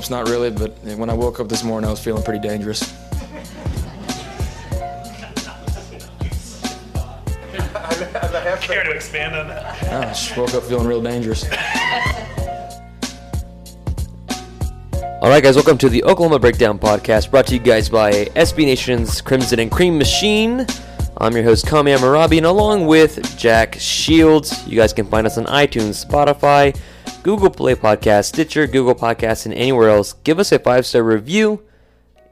Warm up's not really, but when I woke up this morning, I was feeling pretty dangerous. Care to expand on that? I just woke up feeling real dangerous. All right, guys, welcome to the Oklahoma Breakdown Podcast, brought to you guys by SB Nation's Crimson and Cream Machine. I'm your host, Kami Amarabi, and along with Jack Shields, you guys can find us on iTunes, Spotify, Google Play Podcast, Stitcher, Google Podcasts, and anywhere else. Give us a five star review,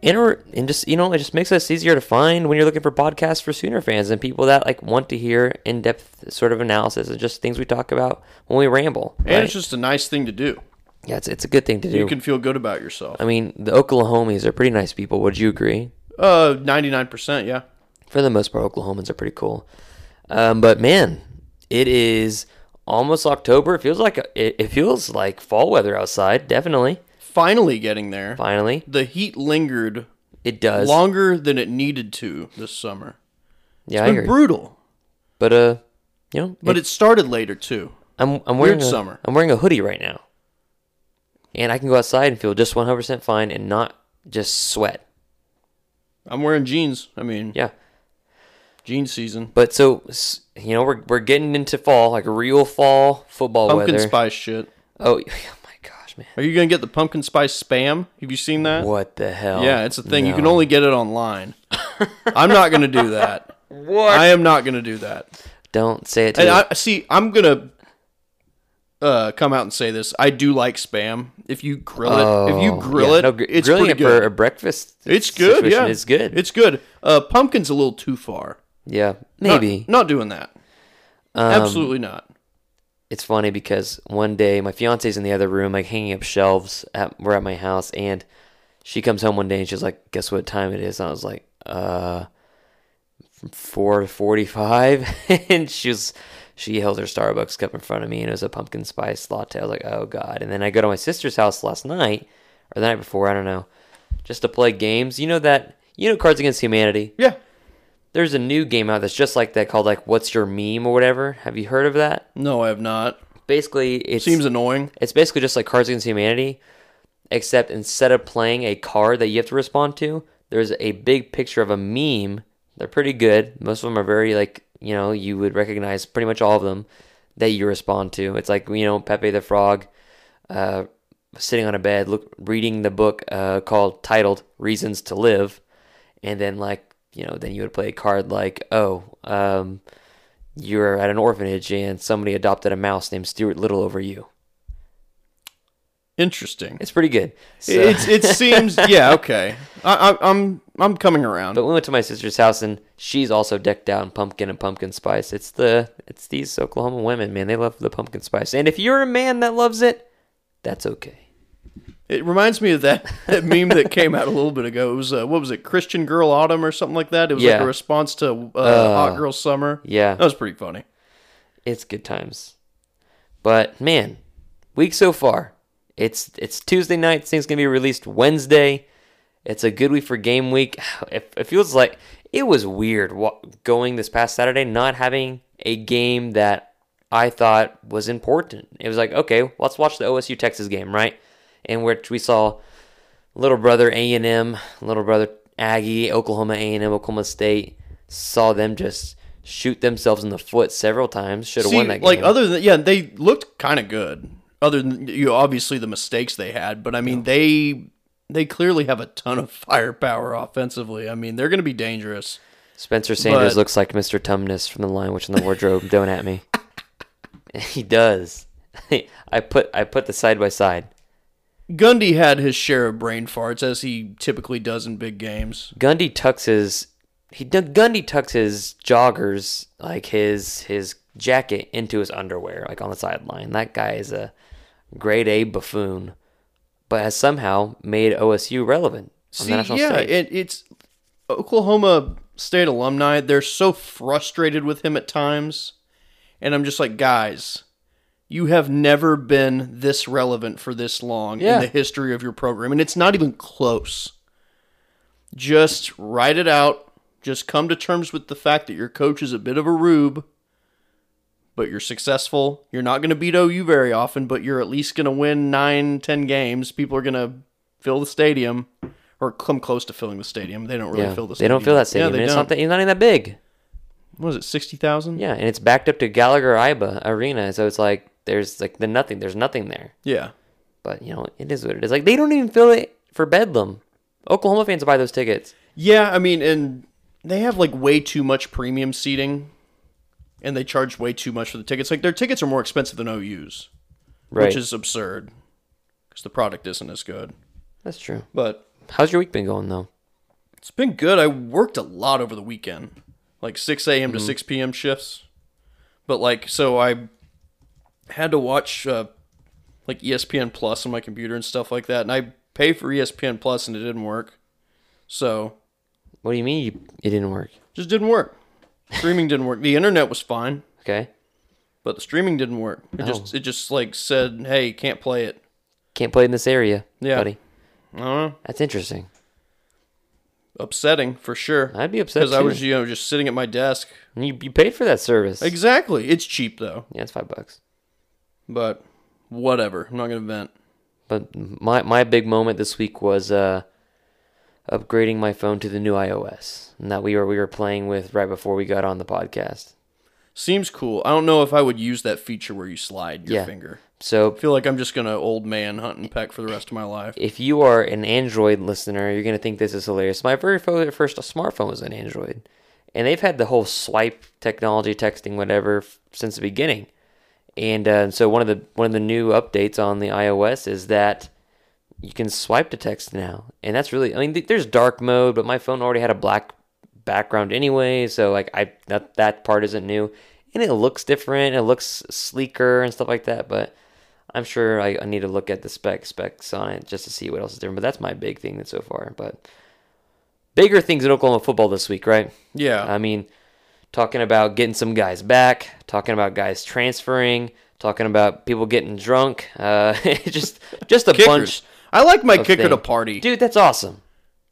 and, and just you know, it just makes us easier to find when you're looking for podcasts for Sooner fans and people that like want to hear in depth sort of analysis and just things we talk about when we ramble. And right? it's just a nice thing to do. yeah, it's, it's a good thing to do. You can feel good about yourself. I mean, the Oklahomies are pretty nice people. Would you agree? Uh, ninety nine percent, yeah. For the most part, Oklahomans are pretty cool. Um, but man, it is almost October. It feels like it, it feels like fall weather outside. Definitely, Finally getting there. finally, The heat lingered it does. longer than it needed to this summer. yeah, I It's been agree. brutal, but uh, you know, but it- it started later too. I'm I'm wearing weird a, summer. I'm wearing a hoodie right now, and I can go outside and feel just 100 percent fine and not just sweat. I'm wearing jeans. I mean, Yeah. Jean season. But so you know, we're we're getting into fall, like real fall football Pumpkin weather. spice shit. Oh, oh my gosh, man! Are you gonna get the pumpkin spice spam? Have you seen that? What the hell? Yeah, it's a thing. You can only get it online. I'm not gonna do that. What? I am not gonna do that. Don't say it to And me. I see. I'm gonna uh, come out and say this. I do like spam. If you grill it, if you Oh, grill yeah, it, no, gr- it's grilling pretty it good. for a breakfast. it's good. Yeah, it's good. It's good. Uh, pumpkin's a little too far. Yeah, Not- maybe. not, doing that. Um, Absolutely not. It's funny because one day my fiance's in the other room, like hanging up shelves. At we're at my house, and she comes home one day and she's like, "Guess what time it is?" And I was like, "Uh, four forty-five. and she was. She held her Starbucks cup in front of me, and it was a pumpkin spice latte. I was like, "Oh God!" And then I go to my sister's house last night, or the night before, I don't know, just to play games. You know that you know Cards Against Humanity. Yeah. There's a new game out that's just like that called like What's Your Meme or whatever. Have you heard of that? No, I have not. Basically, it Seems annoying. it's basically just like Cards Against Humanity, except instead of playing a card that you have to respond to, there's a big picture of a meme. They're pretty good. Most of them are very like you know you would recognize pretty much all of them that you respond to. It's like you know Pepe the Frog, uh, sitting on a bed, look reading the book uh, called titled Reasons to Live, and then like you know then you would play a card like oh um, you're at an orphanage and somebody adopted a mouse named Stuart Little over you. Interesting. It's pretty good. So- It's it seems yeah okay. I, I, I'm I'm coming around. but we went to my sister's house and she's also decked out in pumpkin and pumpkin spice. It's the it's these Oklahoma women, man. They love the pumpkin spice. And if you're a man that loves it, that's okay. It reminds me of that, that meme that came out a little bit ago. It was uh, what was it, Christian Girl Autumn or something like that. It was like a response to uh, Hot Girl Summer. Yeah. that was pretty funny. It's good times. But man, week so far. It's it's Tuesday night. This thing's gonna be released Wednesday. It's a good week for game week. It, it feels like it was weird wa- going this past Saturday not having a game that I thought was important. It was like okay, let's watch the OSU Texas game, right? In which we saw little brother A and M, little brother Aggie, Oklahoma A and M, Oklahoma State. Saw them just shoot themselves in the foot several times. Should have won that game. like other than yeah, they looked kind of good. Other than you know, obviously the mistakes they had, but I mean they they clearly have a ton of firepower offensively. I mean they're going to be dangerous. Spencer Sanders but- looks like Mr. Tumnus from the Lion Witch in the Wardrobe. Don't at me. he does. I put I put the side by side. Gundy had his share of brain farts as he typically does in big games. Gundy tucks his he Gundy tucks his joggers like his his jacket into his underwear like on the sideline. That guy is a grade A buffoon, but has somehow made OSU relevant See, the national yeah, it, it's Oklahoma State alumni. They're so frustrated with him at times, and I'm just like, guys, you have never been this relevant for this long Yeah. in the history of your program, and it's not even close. Just write it out. Just come to terms with the fact that your coach is a bit of a rube, but you're successful. You're not going to beat OU very often, but you're at least going to win nine, ten games. People are going to fill the stadium or come close to filling the stadium. They don't really yeah, fill the stadium. they don't feel that stadium. Yeah, they it's don't. not that, it's not even that big. What was it, 60,000? Yeah, and it's backed up to Gallagher Iba Arena, so it's like there's like the nothing. There's nothing there. Yeah. But you know, it is what it is. Like they don't even fill it for Bedlam. Oklahoma fans buy those tickets. Yeah, I mean, and they have like way too much premium seating and they charge way too much for the tickets. Like their tickets are more expensive than OU's, Right. which is absurd because the product isn't as good. That's true. But How's your week been going though? it's been good. I worked a lot over the weekend, like 6 a.m. to mm-hmm. 6 p.m. shifts. But like, so I had to watch uh, like ESPN Plus on my computer and stuff like that, and I pay for ESPN Plus and it didn't work. So What do you mean you, it didn't work? just didn't work. Streaming didn't work. The internet was fine, Okay, but the streaming didn't work. It just it just like said, "Hey, can't play it." can't play in this area, Yeah. buddy. I don't know. That's interesting. Upsetting for sure. I'd be upset because I was you know just sitting at my desk. And You, you paid for that service. Exactly. It's cheap though, yeah, it's five bucks. But whatever. I'm not gonna vent. But my my big moment this week was uh, upgrading my phone to the new iOS, and that we were we were playing with right before we got on the podcast. Seems cool. I don't know if I would use that feature where you slide your Yeah. finger. So I feel like I'm just gonna old man hunt and peck for the rest of my life. if you are an Android listener, you're gonna think this is hilarious. My very first smartphone was an Android, and they've had the whole swipe technology, texting, whatever, since the beginning. And uh, so one of the one of the new updates on the iOS is that you can swipe to text now, and that's really. I mean, th- there's dark mode, but my phone already had a black background anyway, so like I that that part isn't new, and it looks different. It looks sleeker and stuff like that, but. I'm sure I, I need to look at the spec specs on it just to see what else is different. But that's my big thing that so far. But bigger things in Oklahoma football this week, right? Yeah. I mean, talking about getting some guys back, talking about guys transferring, talking about people getting drunk. Uh, just just a Kickers. bunch. I like my kicker to party. dude. That's awesome,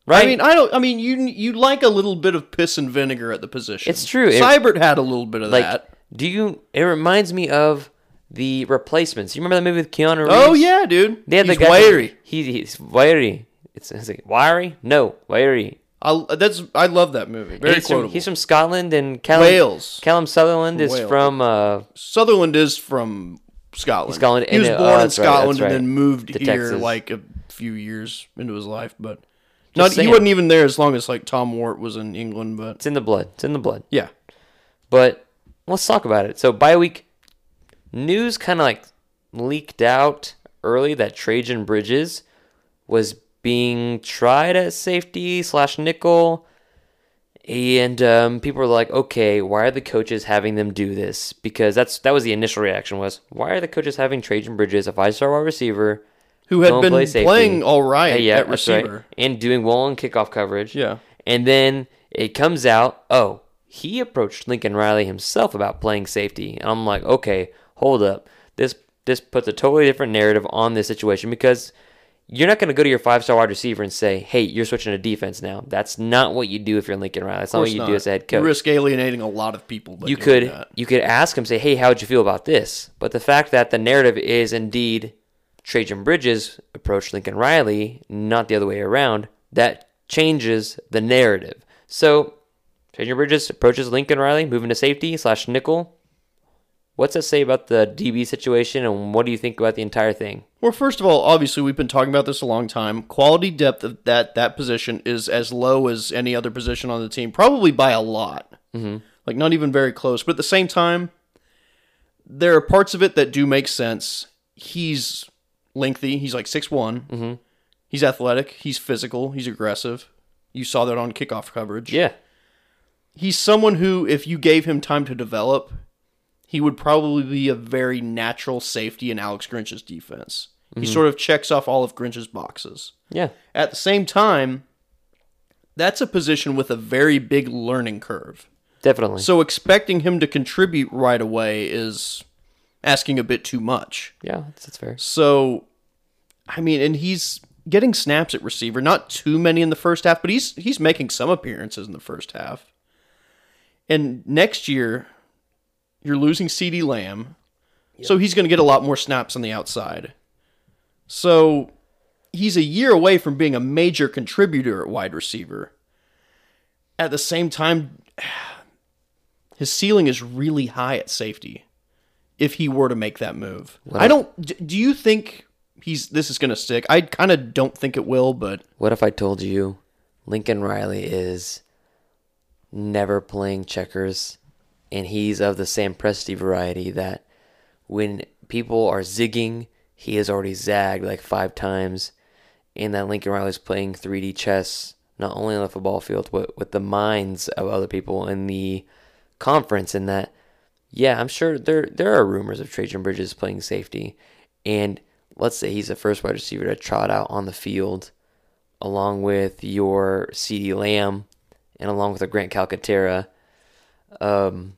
right? I mean, I don't. I mean, you you like a little bit of piss and vinegar at the position. It's true. It- had a little bit of like, that. do you? It reminds me of the replacements. You remember that movie with Keanu Reeves? Oh yeah, dude. They had He's the guy. wiry. He, he's wiry. It's, is it wiry? No, wiry. I that's I love that movie. Very he's, from, quotable. he's from Scotland, and Callum, Wales. Callum Sutherland is Wales. from uh, Sutherland is from Scotland. Scotland, He was born oh, in right, Scotland right. and then moved To here Texas. like a few years into his life, but not he wasn't even there as long as like Tom Wort was in England. But it's in the blood. It's in the blood. yeah, But let's talk about it. So bye week news kind of like leaked out early that Trejan Bridges was being tried at safety slash nickel. And um, people were like, "Okay, why are the coaches having them do this?" Because that's that was the initial reaction was, "Why are the coaches having Trejan Bridges, a five-star wide receiver, who had been play playing all right Hey, yeah, at that's right. receiver. and doing well in kickoff coverage. Yeah. And then it comes out, oh, he approached Lincoln Riley himself about playing safety. And I'm like, okay, hold up. This this puts a totally different narrative on this situation because you're not going to go to your five star wide receiver and say, hey, you're switching to defense now. That's not what you do if you're Lincoln Riley. That's not what you not. do as a head coach. You risk alienating a lot of people. you could that. you could ask him say hey how'd you feel about this but the fact that the narrative is indeed trejan bridges approached lincoln riley not the other way around that changes the narrative so Trejan Bridges approaches Lincoln Riley, moving to safety slash nickel. What's that say about the DB situation, and what do you think about the entire thing? Well, first of all, obviously we've been talking about this a long time. Quality depth of that that position is as low as any other position on the team, probably by a lot. Mm-hmm. Like not even very close. But at the same time, there are parts of it that do make sense. He's lengthy. He's like six Mm-hmm. He's athletic. He's physical. He's aggressive. You saw that on kickoff coverage. Yeah, He's someone who, if you gave him time to develop, he would probably be a very natural safety in Alex Grinch's defense. He mm-hmm. sort of checks off all of Grinch's boxes. yeah, At the same time, that's a position with a very big learning curve. definitely. So expecting him to contribute right away is asking a bit too much. yeah, that's, that's fair. So, I mean, and he's getting snaps at receiver, not too many in the first half, but he's he's making some appearances in the first half. And next year, you're losing CeeDee Lamb, so he's going to get a lot more snaps on the outside. So, he's a year away from being a major contributor at wide receiver. At the same time, his ceiling is really high at safety if he were to make that move. I don't. Do you think he's this is going to stick? I kind of don't think it will, but What if I told you Lincoln Riley is never playing checkers and he's of the Sam Presti variety that when people are zigging, he has already zagged like five times. And that Lincoln Riley's playing 3D chess not only on the football field but with the minds of other people in the conference and that yeah, I'm sure there there are rumors of Trejan Bridges playing safety. And let's say he's the first wide receiver to trot out on the field along with your CeeDee Lamb and along with a Grant Calcaterra um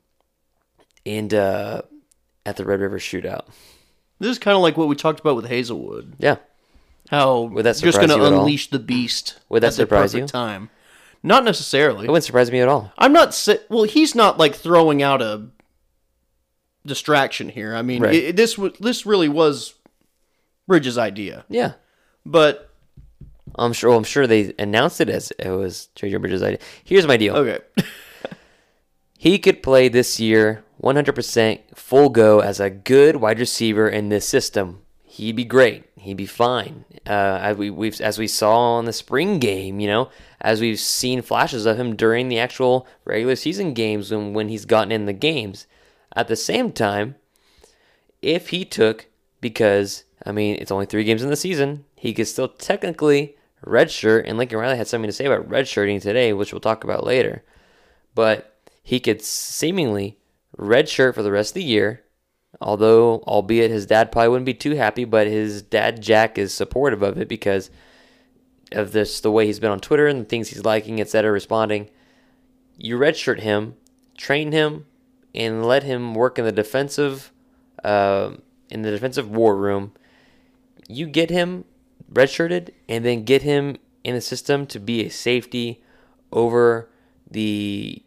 and uh at the Red River shootout. this is kind of like what we talked about with Haselwood. Yeah. How Would that just surprise going to you at all? unleash the beast. Would that at the surprise perfect you? Time. Not necessarily. It wouldn't surprise me at all. I'm not. Sa- well, he's not like throwing out a distraction here. I mean, Right. it, this w- this really was Bridges' idea, Yeah. but I'm sure I'm sure they announced it as it was Trejan Bridges' idea. Here's my deal. okay. He could play this year 100% full go as a good wide receiver in this system. He'd be great. He'd be fine. Uh, as we as we saw in the spring game, you know, as we've seen flashes of him during the actual regular season games when when he's gotten in the games. At the same time, if he took because I mean it's only three games in the season, he could still technically redshirt. And Lincoln Riley had something to say about redshirting today, which we'll talk about later. But he could seemingly redshirt for the rest of the year. Although, albeit his dad probably wouldn't be too happy, but his dad Jack is supportive of it because of this, the way he's been on Twitter and the things he's liking, etc., responding. You redshirt him, train him, and let him work in the defensive, uh, in the defensive war room. You get him redshirted, and then get him in the system to be a safety over the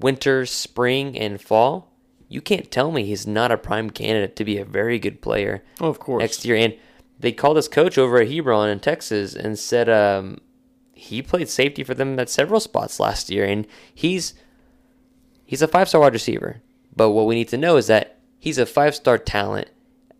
winter, spring, and fall. You can't tell me he's not a prime candidate to be a very good player Oh, of course. next year. And they called his coach over at Hebron in Texas and said um, he played safety for them at several spots last year, and he's he's a five star wide receiver. But what we need to know is that he's a five star talent,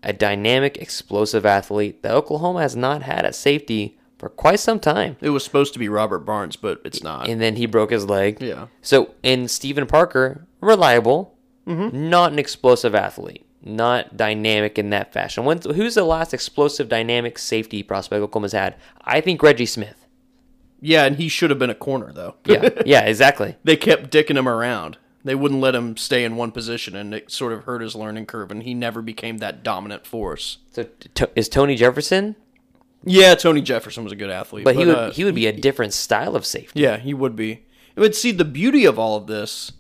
a dynamic, explosive athlete that Oklahoma has not had at safety for quite some time. It was supposed to be Robert Barnes, but it's not. And then he broke his leg. Yeah. So, and Steven Parker, reliable, mm-hmm. not an explosive athlete, not dynamic in that fashion. When, who's the last explosive, dynamic safety prospect Oklahoma's had? I think Reggie Smith. yeah, and he should have been a corner though. Yeah, yeah, exactly. they kept dicking him around. They wouldn't let him stay in one position, and it sort of hurt his learning curve, and he never became that dominant force. So, t- is Tony Jefferson? Yeah, Tony Jefferson was a good athlete, But, he would uh, he would be a different style of safety. Yeah, he would be. But see, the beauty of all of this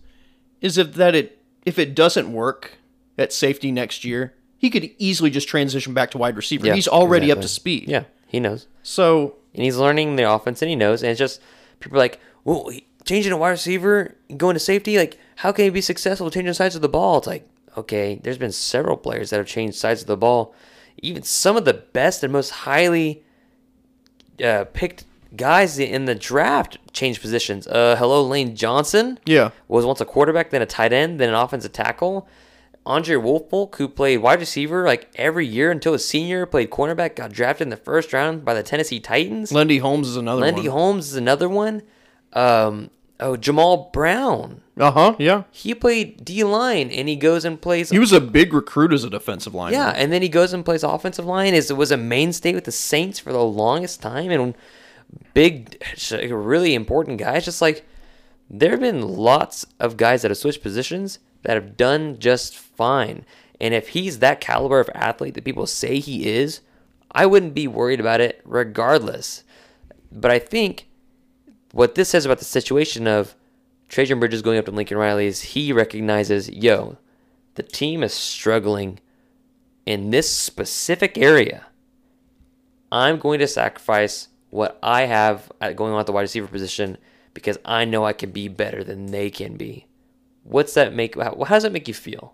is if that it if it doesn't work at safety next year, he could easily just transition back to wide receiver. Yeah, He's already up to speed. Yeah, he knows. So and he's learning the offense and he knows and it's just people are like well changing a wide receiver going to safety like how can he be successful changing sides of the ball it's like okay there's been several players that have changed sides of the ball even some of the best and most highly uh, picked guys in the draft changed positions. Uh, hello, Lane Johnson. Yeah. was once a quarterback, then a tight end, then an offensive tackle. Andre Woolfolk, who played wide receiver like every year until his senior, played cornerback, got drafted in the first round by the Tennessee Titans. Lendy Holmes is another Lendy one. Holmes is another one. Um, oh, Jammal Brown. Uh huh. Yeah. He played D line and he goes and plays. He was a big recruit as a defensive lineman. yeah, and then he goes and plays offensive line. Is was a mainstay with the Saints for the longest time and big, really important guys. Just like there have been lots of guys that have switched positions that have done just fine. And if he's that caliber of athlete that people say he is, I wouldn't be worried about it regardless. But I think what this says about the situation of Trejan Bridges going up to Lincoln Riley is he recognizes, yo, the team is struggling in this specific area. I'm going to sacrifice what I have at going on at the wide receiver position because I know I can be better than they can be. What's that make? How, how does that make you feel?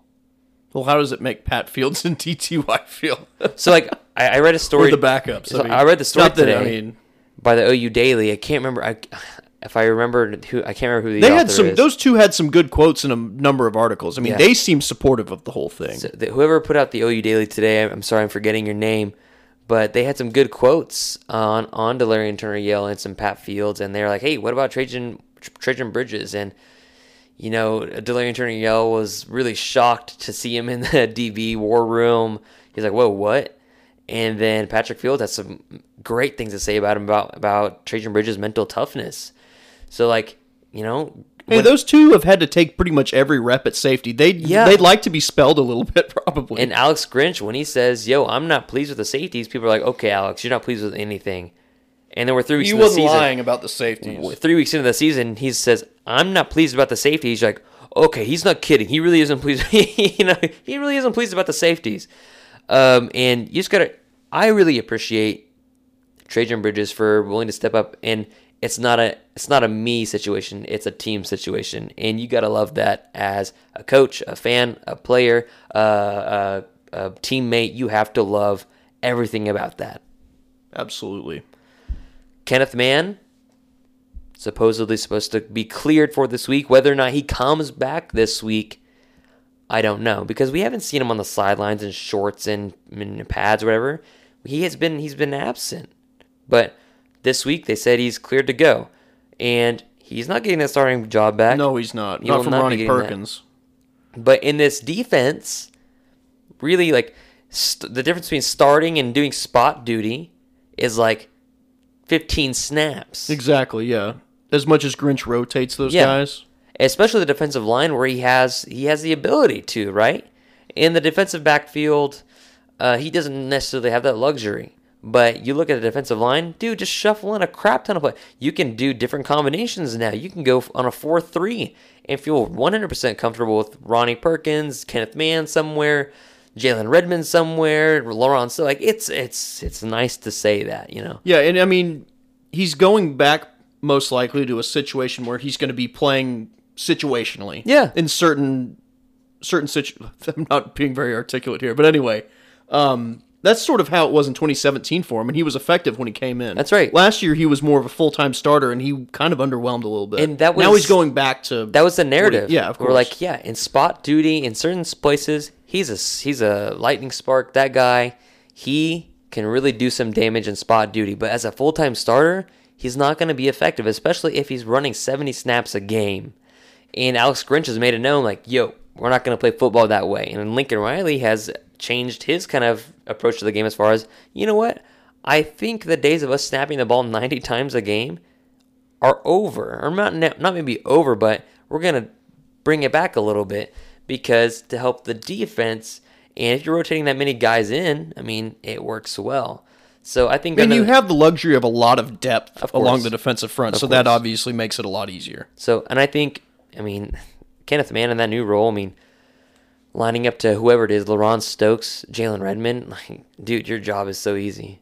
Well, how does it make Pat Fields and TTY feel? So, like, I, I read a or story. the backups. So I read the story not that, today I mean, by the OU Daily. I can't remember. I, if I remember who, I can't remember who the they had some. is. Those two had some good quotes in a number of articles. I mean, Yeah. they seem supportive of the whole thing. So the, whoever put out the OU Daily today, I'm sorry, I'm forgetting your name, but they had some good quotes on on Delarrin Turner Yell and some Pat Fields, and they're like, "Hey, what about Trejan Trejan Bridges?" And you know, Delarrin Turner Yell was really shocked to see him in the DB war room. He's like, "Whoa, what?" And then Patrick Fields has some great things to say about him about about Trejan Bridges' mental toughness. So like, you know, Hey, those two have had to take pretty much every rep at safety. They Yeah. they'd like to be spelled a little bit, probably. And Alex Grinch, when he says, "Yo, I'm not pleased with the safeties," people are like, "Okay, Alex, you're not pleased with anything." And then we're three weeks he into the wasn't season. lying about the safeties. Three weeks into the season, he says, "I'm not pleased about the safeties." You're like, "Okay, he's not kidding. He really isn't pleased. you know, he really isn't pleased about the safeties." Um, and you just gotta. I really appreciate Trejan Bridges for willing to step up and it's not a it's not a me situation, it's a team situation. And you got to love that as a coach, a fan, a player, uh, a, a teammate. You have to love everything about that. Absolutely. Kenneth Mann supposedly supposed to be cleared for this week. Whether or not he comes back this week, I don't know because we haven't seen him on the sidelines in shorts and, and pads or whatever. He has been he's been absent, but this week they said he's cleared to go, and he's not getting that starting job back. No, he's not. He not from not Ronnie getting that. Perkins. But in this defense, really like st- the difference between starting and doing spot duty is like 15 snaps. Exactly. Yeah. As much as Grinch rotates those Yeah. guys. especially the defensive line where he has he has the ability to right in the defensive backfield uh, he doesn't necessarily have that luxury but you look at the defensive line dude just shuffle in a crap ton of play you can do different combinations now you can go on a 4-3 and feel 100% comfortable with ronnie perkins kenneth mann somewhere jalen redmond somewhere laron so like it's it's it's nice to say that you know Yeah, and I mean, he's going back most likely to a situation where he's going to be playing situationally. Yeah. In certain certain situ I'm not being very articulate here, but anyway, um that's sort of how it was in 2017 for him, and he was effective when he came in. That's right. Last year, he was more of a full time starter, and he kind of underwhelmed a little bit. And that was, now he's going back to That was the narrative. yeah, of course. We're like, yeah, in spot duty in certain places, he's a he's a lightning spark. That guy, he can really do some damage in spot duty. But as a full time starter, he's not going to be effective, especially if he's running seventy snaps a game. And Alex Grinch has made it known, like, yo, we're not going to play football that way. And Lincoln Riley has changed his kind of approach to the game as far as, you know what? I think the days of us snapping the ball 90 times a game are over, or not not maybe over, but we're gonna bring it back a little bit because to help the defense. And if you're rotating that many guys in, I mean, it works well. So I think And you have the luxury of a lot of depth Of along the defensive front, Of so that obviously makes it a lot easier. So, and I think, I mean, Kenneth Mann in that new role, I mean, lining up to whoever it is, LaRon Stokes, Jalen Redmond, like, dude, your job is so easy.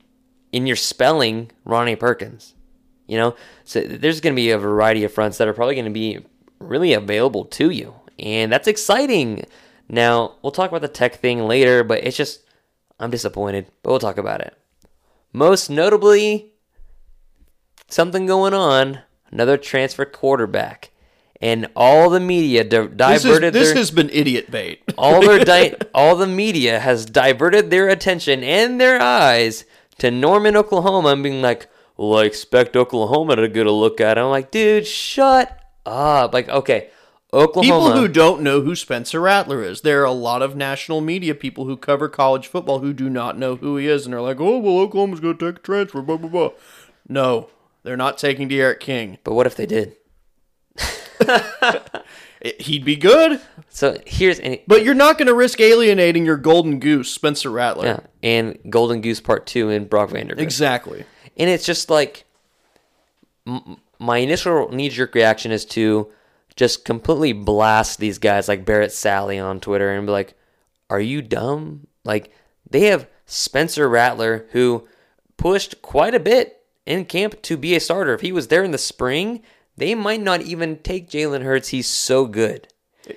And you're spelling Ronnie Perkins, you know? So there's going to be a variety of fronts that are probably going to be really available to you. And that's exciting. Now, we'll talk about the tech thing later, but it's just, I'm disappointed, but we'll talk about it. Most notably, something going on. Another transfer quarterback, and all the media di- This, is, diverted this their has been idiot bait. all their di- all the media has diverted their attention and their eyes to Norman, Oklahoma, and being like, "Well, I expect Oklahoma to get a look at it." I'm like, "Dude, shut up!" Like, okay, Oklahoma. People who don't know who Spencer Rattler is. There are a lot of national media people who cover college football who do not know who he is, and they're like, "Oh, well, Oklahoma's going to take a transfer." Blah blah blah. No, they're not taking D'Eriq King. but what if they did? He'd be good, So here's and but you're not going to risk alienating your golden goose, Spencer Rattler. yeah, and Golden Goose Part Two and Brock Vandagriff. Exactly. And it's just like m- my initial knee jerk reaction is to just completely blast these guys like Barrett Sallee on Twitter and be like, "Are you dumb?" Like they have Spencer Rattler who pushed quite a bit in camp to be a starter. If he was there in the spring, they might not even take Jalen Hurts. He's so good.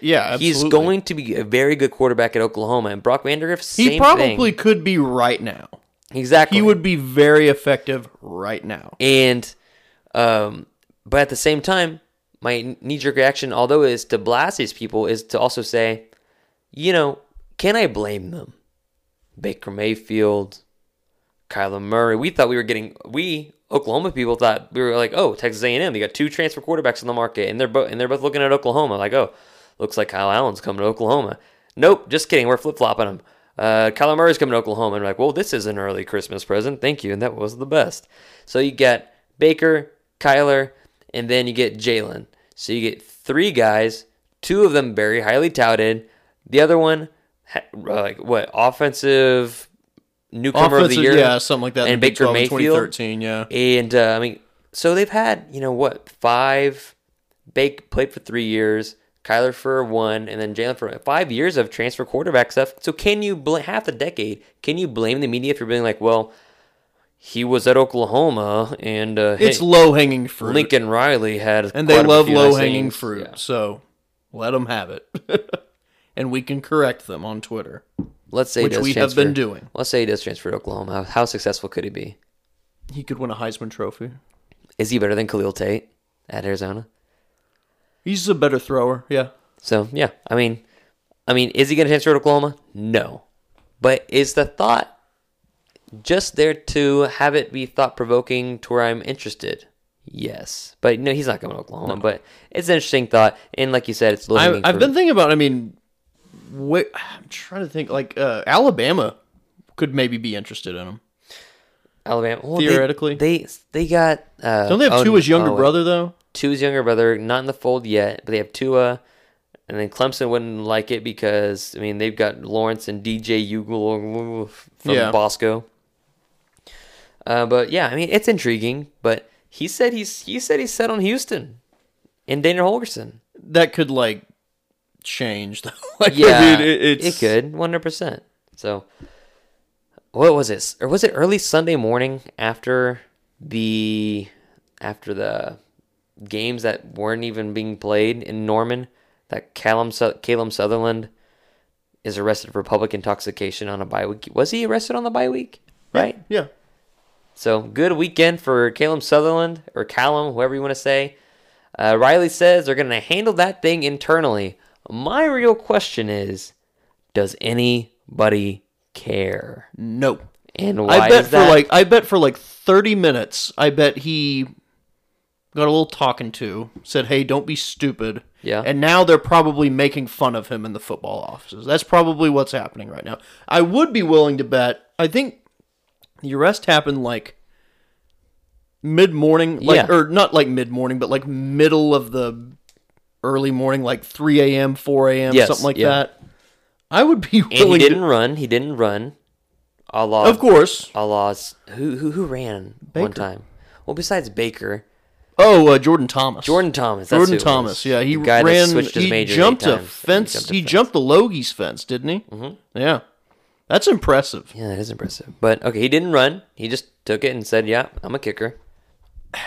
Yeah, absolutely. He's going to be a very good quarterback at Oklahoma. And Brock Vandagriff, same He probably thing. could be right now. exactly. He would be very effective right now. And, um, but at the same time, my knee jerk reaction, although is to blast these people, is to also say, you know, can I blame them? Baker Mayfield, Kyler Murray. We thought we were getting we Oklahoma people thought we were like, oh, Texas A&M. They got two transfer quarterbacks on the market, and they're both and they're both looking at Oklahoma like, oh, looks like Kyle Allen's coming to Oklahoma. Nope, just kidding. We're flip flopping them. Uh, Kyler Murray's coming to Oklahoma, and we're like, well, this is an early Christmas present. Thank you, and that was the best. So you get Baker, Kyler, and then you get Jalen. So you get three guys, two of them very highly touted. The other one, like what, offensive newcomer of the year, yeah, something like that and Baker 12 Mayfield, 2013, yeah. and uh, I mean, so they've had you know what five, Bake played for three years, Kyler for one, and then Jalen for five years of transfer quarterback stuff. So can you bl- half a decade? Can you blame the media for being like, well, he was at Oklahoma and uh, It's hey, low hanging fruit. Lincoln Riley had and they love low hanging fruit. Yeah. So let them have it. and we can correct them on Twitter. Let's say he Which does we have transfer- been doing. Let's say he does transfer to Oklahoma. How, successful could he be? He could win a Heisman Trophy. Is he better than Khalil Tate at Arizona? He's a better thrower. Yeah. So yeah, I mean, I mean, is he going to transfer to Oklahoma? No, but is the thought just there to have it be thought provoking to where I'm interested? Yes, but no, he's not going to Oklahoma. But it's an interesting thought, and like you said, it's I, I've been thinking about. I mean, wait, I'm trying to think. Like uh, Alabama could maybe be interested in him. Alabama well, theoretically. They they, got uh, Don't they have oh, Tua's younger oh, brother though? Tua's younger brother, not in the fold yet, but they have Tua, and then Clemson wouldn't like it because I mean they've got Lawrence and DJ Ugle from Yeah. Bosco. Uh, but yeah, I mean it's intriguing. But he said he's he said he's set on Houston and Dana Holgorsen. That could like change. Though. like, Yeah, I mean, it, it's, it could one hundred percent. So what was it? Or was it early Sunday morning after the after the games that weren't even being played in Norman that Callum Caleb Sutherland is arrested for public intoxication on a bye week. Was he arrested on the bye week? Right. Yeah. So good weekend for Caleb Sutherland or Callum, whoever you want to say. Uh, Riley says they're going to handle that thing internally. My real question is, does anybody care? No. And why I bet for like I bet for like 30 minutes. I bet he got a little talking to, said, "Hey, don't be stupid." Yeah. And now they're probably making fun of him in the football offices. That's probably what's happening right now. I would be willing to bet. I think the arrest happened like mid morning, like Yeah. or not like mid morning, but like middle of the early morning, like 3 a.m., 4 a.m., Yes, something like yeah. that. I would be and he didn't to. run. He didn't run. Allah, Of course. Allah's who who who ran one time. Well, besides Baker, Oh, uh, Jordan Thomas. Jordan Thomas. That's Jordan Thomas, yeah, he The guy that ran. switched his He jumped a fence. He jumped a He fence. jumped the Logie's fence, didn't he? Mm-hmm. Yeah, that's impressive. Yeah, that is impressive. But okay, he didn't run. He just took it and said, "Yeah, I'm a kicker."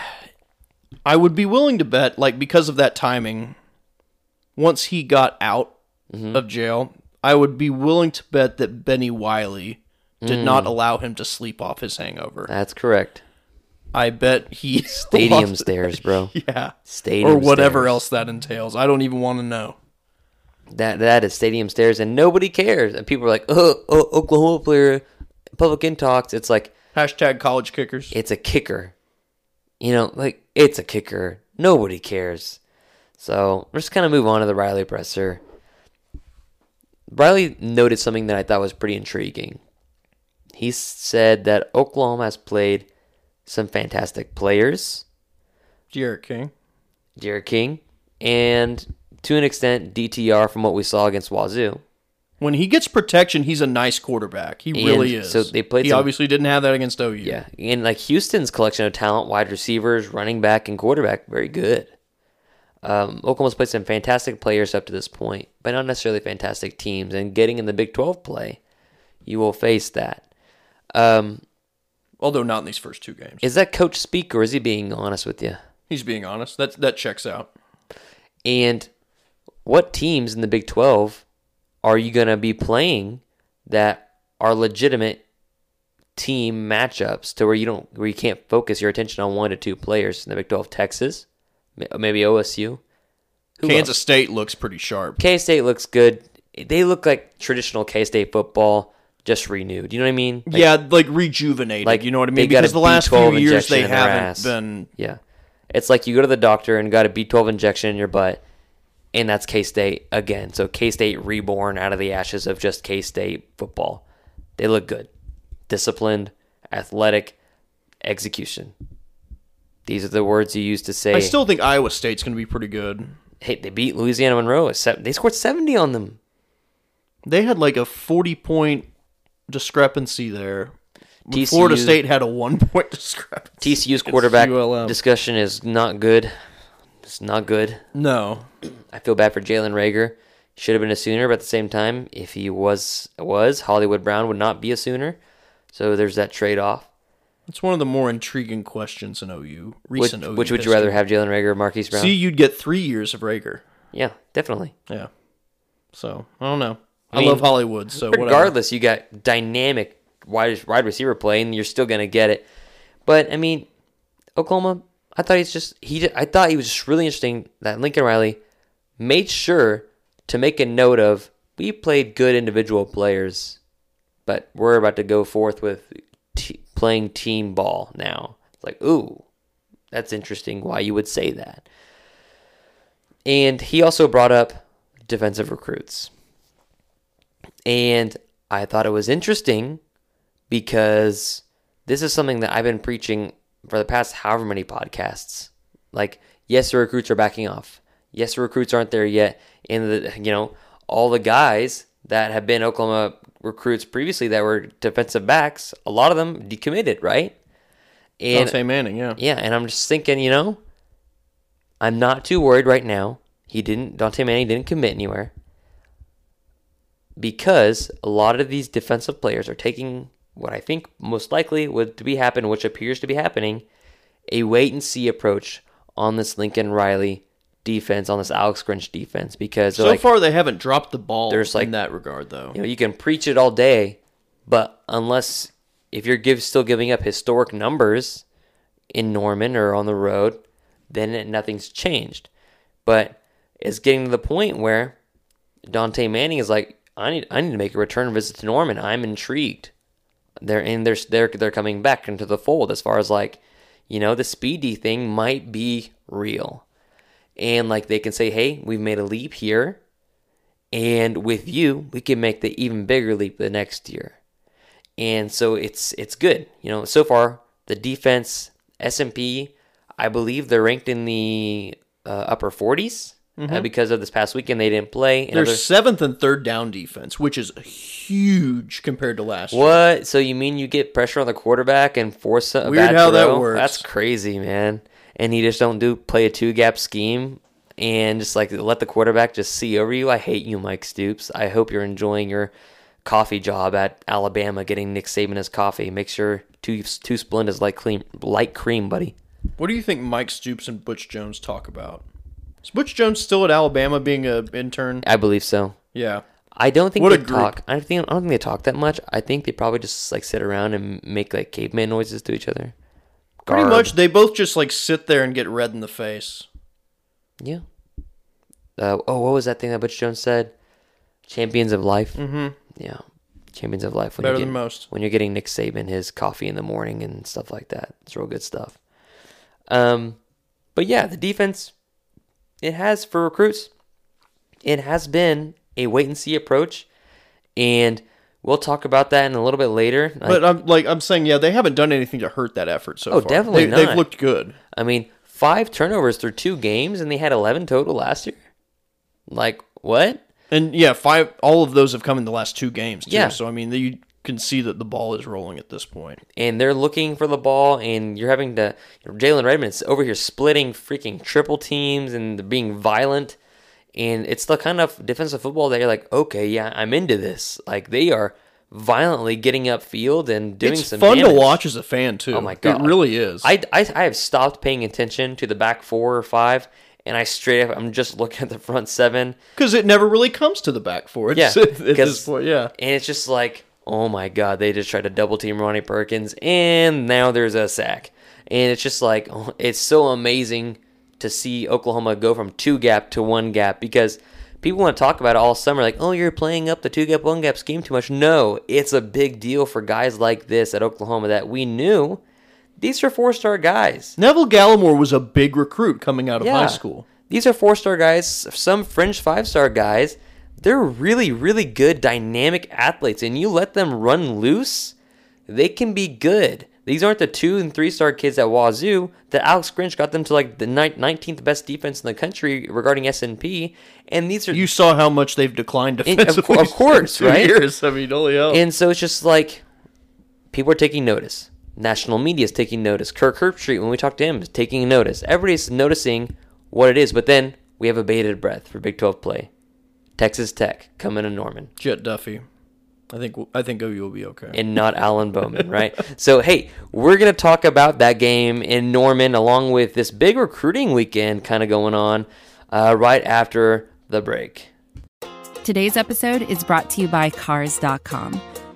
I would be willing to bet, like because of that timing, once he got out Mm-hmm. of jail, I would be willing to bet that Bennie Wylie did Mm. not allow him to sleep off his hangover. That's correct. I bet he Stadium stairs, bro. Yeah. Stadium or whatever stairs. else that entails. I don't even want to know. That that is stadium stairs, and nobody cares. And people are like, "Oh, oh Oklahoma player, public in talks." It's like Hashtag college kickers. it's a kicker. You know, like it's a kicker. Nobody cares. So let's kind of move on to the Riley presser. Riley noted something that I thought was pretty intriguing. He said that Oklahoma has played some fantastic players, Jarrett King. Jared King, and to an extent DTR from what we saw against Wazoo. When he gets protection, he's a nice quarterback. He really is. so they played He some- obviously didn't have that against OU. Yeah, and like Houston's collection of talent, wide receivers, running back, and quarterback, very good. Um, Oklahoma's played some fantastic players up to this point, but not necessarily fantastic teams. And getting in the Big 12 play, you will face that. Um, Although not in these first two games. is that coach speak, or is he being honest with you? He's being honest. That that checks out. And what teams in the Big 12 are you going to be playing that are legitimate team matchups to where you don't where you can't focus your attention on one to two players in the Big 12? Texas, maybe OSU. Who Kansas else? State looks pretty sharp. K State looks good. They look like traditional K State football, just renewed. You know what I mean? Like, yeah, like rejuvenated. like, you know what I mean? Because the last few years they haven't been. Yeah. It's like you go to the doctor and got a B12 injection in your butt, and that's K State again. So K State reborn out of the ashes of just K State football. They look good. Disciplined, athletic, execution. These are the words you used to say. I still think Iowa State's going to be pretty good. hey, they beat Louisiana Monroe. They scored 70 on them. They had like a forty point discrepancy there. TCU Florida State had a one point discrepancy. TCU's quarterback ULM. discussion is not good. It's not good. No, I feel bad for Jalen Reagor. Should have been a Sooner, but at the same time, if he was was Hollywood Brown would not be a Sooner. So there's that trade off. It's one of the more intriguing questions in OU Which, recent OU. which would you rather have, Jalen Reagor or Marquise Brown? See, you'd get three years of Reagor. yeah, definitely. Yeah. So I don't know. I, I mean, love Hollywood. So whatever. Regardless, you got dynamic wide wide receiver play, and you're still gonna get it. But I mean, Oklahoma. I thought he's just he. I thought he was just really interesting that Lincoln Riley made sure to make a note of we played good individual players, but we're about to go forth with t- playing team ball now. It's like, ooh, that's interesting. Why you would say that? And he also brought up defensive recruits. And I thought it was interesting because this is something that I've been preaching for the past however many podcasts. Like, yes, the recruits are backing off. Yes, the recruits aren't there yet. And the you know, all the guys that have been Oklahoma recruits previously that were defensive backs, a lot of them decommitted, right? And Dante Manning, yeah. yeah, and I'm just thinking, you know, I'm not too worried right now. He didn't Dante Manning didn't commit anywhere. Because a lot of these defensive players are taking what I think most likely would to be happen, which appears to be happening, a wait and see approach on this Lincoln Riley defense, on this Alex Grinch defense, because So like, far, they haven't dropped the ball There's, like- in that regard, though. you know, you can preach it all day, but unless if you're give, still giving up historic numbers in Norman or on the road, then it, nothing's changed. But it's getting to the point where Dante Manning is like, I need I need to make a return visit to Norman. I'm intrigued. They're and they're they're they're coming back into the fold as far as like, you know, the speedy thing might be real. And like they can say, hey, we've made a leap here. And with you, we can make the even bigger leap the next year. And so it's it's good. You know, so far the defense S&P, I believe they're ranked in the uh, upper 40s uh, because of this past weekend they didn't play. Their other- seventh and third down defense, which is huge compared to last year. what? So you mean you get pressure on the quarterback and force a Weird bad how that works. That's crazy, man. And you just don't do play a two gap scheme and just like let the quarterback just see over you. I hate you, Mike Stoops. I hope you're enjoying your coffee job at Alabama, getting Nick Saban his coffee. Make sure two two Splenda is like cream, light cream, buddy. What do you think Mike Stoops and Butch Jones talk about? Is Butch Jones still at Alabama being an intern? I believe so. Yeah. I don't think What they talk. I think I don't think they talk that much. I think they probably just like sit around and make like caveman noises to each other. Pretty garb. much, they both just like sit there and get red in the face. Yeah. Uh, oh, what was that thing that Butch Jones said? Champions of life. Mm-hmm. Yeah, champions of life. When Better you're than getting- most. When you're getting Nick Saban his coffee in the morning and stuff like that, it's real good stuff. Um, but yeah, the defense it has for recruits. It has been a wait and see approach, and we'll talk about that in a little bit later. I- But I'm like I'm saying, yeah, they haven't done anything to hurt that effort so Oh, far. definitely they, They've looked good. I mean, five turnovers through two games, and they had 11 total last year. Like, what? And yeah, five. All of those have come in the last two games. Too, Yeah. So I mean, you can see that the ball is rolling at this point. And they're looking for the ball, and you're having to. Jalen Redmond's over here splitting freaking triple teams and being violent. And it's the kind of defensive football that you're like, okay, yeah, I'm into this. Like, they are violently getting upfield and doing it's some fun to watch as a fan too. Oh my god, it really is. I, I I have stopped paying attention to the back four or five, and I straight up I'm just looking at the front seven, because it never really comes to the back four. It's, Yeah, at this point, yeah. and it's just like, oh my god, they just tried to double team Ronnie Perkins, and now there's a sack, and it's just like oh, it's so amazing to see Oklahoma go from two gap to one gap because. People want to talk about it all summer, like, oh, you're playing up the two gap, one gap scheme too much. No, it's a big deal for guys like this at Oklahoma that we knew these are four star guys. Neville Gallimore was a big recruit coming out of high school. These are four star guys, some fringe five star guys. They're really, really good, dynamic athletes, and you let them run loose, they can be good. These aren't the two and three star kids at Wazoo that Alex Grinch got them to like the 19th best defense in the country regarding S&P. And these are You saw how much they've declined And of defensively. of course, right? Years. I mean, holy hell. And so it's just like people are taking notice. National media is taking notice. Kirk Herbstreit, when we talk to him, is taking notice. Everybody's noticing what it is. But then we have a bated breath for Big 12 play. Texas Tech coming to Norman Jett Duffey. I think I think OU will be okay. and not Alan Bowman, right? so, hey, we're going to talk about that game in Norman along with this big recruiting weekend kind of going on uh, right after the break. Today's episode is brought to you by Cars.com.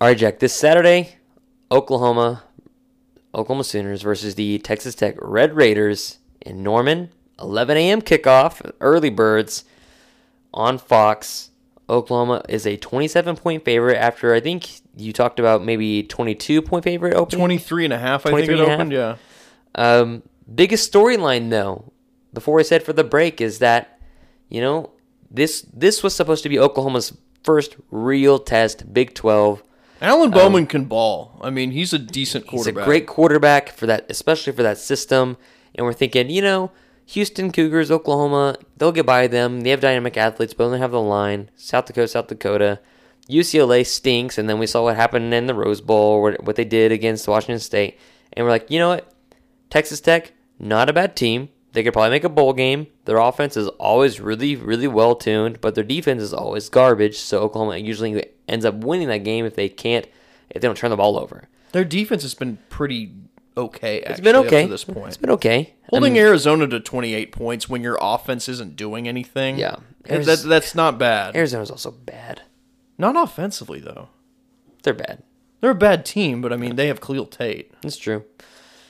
All right, Jack. This Saturday, Oklahoma, Oklahoma Sooners versus the Texas Tech Red Raiders in Norman. 11 a.m. kickoff. Early birds on Fox. Oklahoma is a 27 point favorite after I think you talked about maybe 22 point favorite opening. 23 and a half, I think it opened. Yeah. Um, biggest storyline though, before I said for the break, is that you know this this was supposed to be Oklahoma's first real test, Big 12. Alan um, Bowman can ball. I mean, he's a decent He's quarterback. a great quarterback for that, especially for that system. And we're thinking, you know, Houston Cougars, Oklahoma, they'll get by them. They have dynamic athletes, but they have the line. South Dakota, South Dakota. UCLA stinks, and then we saw what happened in the Rose Bowl, what what they did against Washington State. And we're like, you know what? Texas Tech, not a bad team. They could probably make a bowl game. Their offense is always really, really well tuned, but their defense is always garbage. So Oklahoma usually ends up winning that game if they can't, if they don't turn the ball over. Their defense has been pretty okay. It's been okay. up to this point. It's been okay. I Holding mean, Arizona to 28 points when your offense isn't doing anything. Yeah. Eh, that, that- that's not bad. Arizona's also bad. Not offensively though. They're bad. They're a bad team, but I mean they have Khalil Tate. That's true.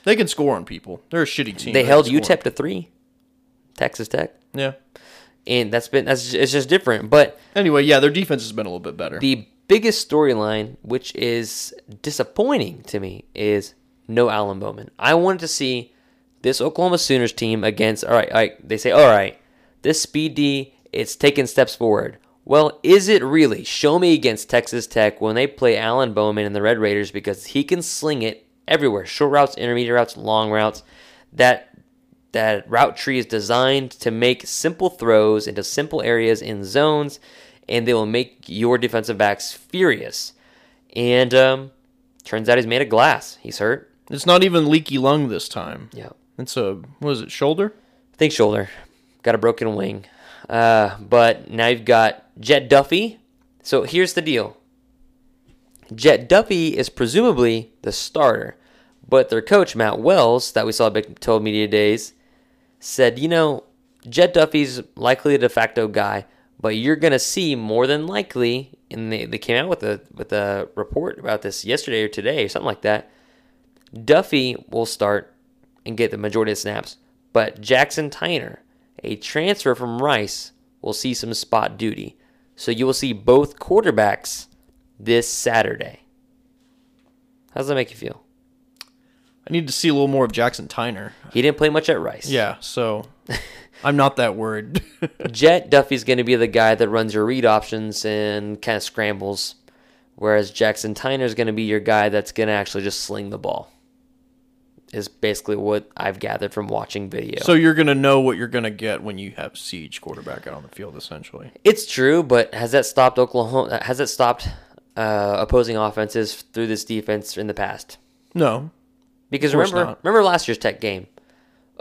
They can score on people. They're a shitty team. They held. UTEP to three. Texas Tech, Yeah. And that's been that's it's just different. But Anyway, yeah, their defense has been a little bit better. the biggest storyline, which is disappointing to me, is no Alan Bowman. I wanted to see this Oklahoma Sooners team against. All right, all right. They say, all right, this speed D, it's taking steps forward. Well, is it really? Show me against Texas Tech when they play Alan Bowman and the Red Raiders because he can sling it everywhere. Short routes, intermediate routes, long routes. That that route tree is designed to make simple throws into simple areas in zones, and they will make your defensive backs furious. And um, turns out he's made of glass. He's hurt. It's not even leaky lung this time. Yeah. It's a what is it? Shoulder? I think shoulder. Got a broken wing. Uh, but now you've got Jett Duffey. So here's the deal. Jett Duffey is presumably the starter, but their coach Matt Wells, that we saw at Big 12 Media Days, said, you know, Jett Duffey's likely a de facto guy, but you're gonna see more than likely, and they, they came out with a with a report about this yesterday or today or something like that. Duffey will start and get the majority of snaps, but Jackson Tyner, a transfer from Rice, will see some spot duty. So you will see both quarterbacks this Saturday. How does that make you feel? I need to see a little more of Jackson Tyner. He didn't play much at Rice. Yeah, so I'm not that worried. Jett Duffey's going to be the guy that runs your read options and kind of scrambles, whereas Jackson Tyner is going to be your guy that's going to actually just sling the ball. Is basically what I've gathered from watching video. so you're gonna know what you're gonna get when you have siege quarterback out on the field, essentially. It's true, but has that stopped Oklahoma? Has that stopped uh, opposing offenses through this defense in the past? No, Because remember, not. remember last year's Tech game,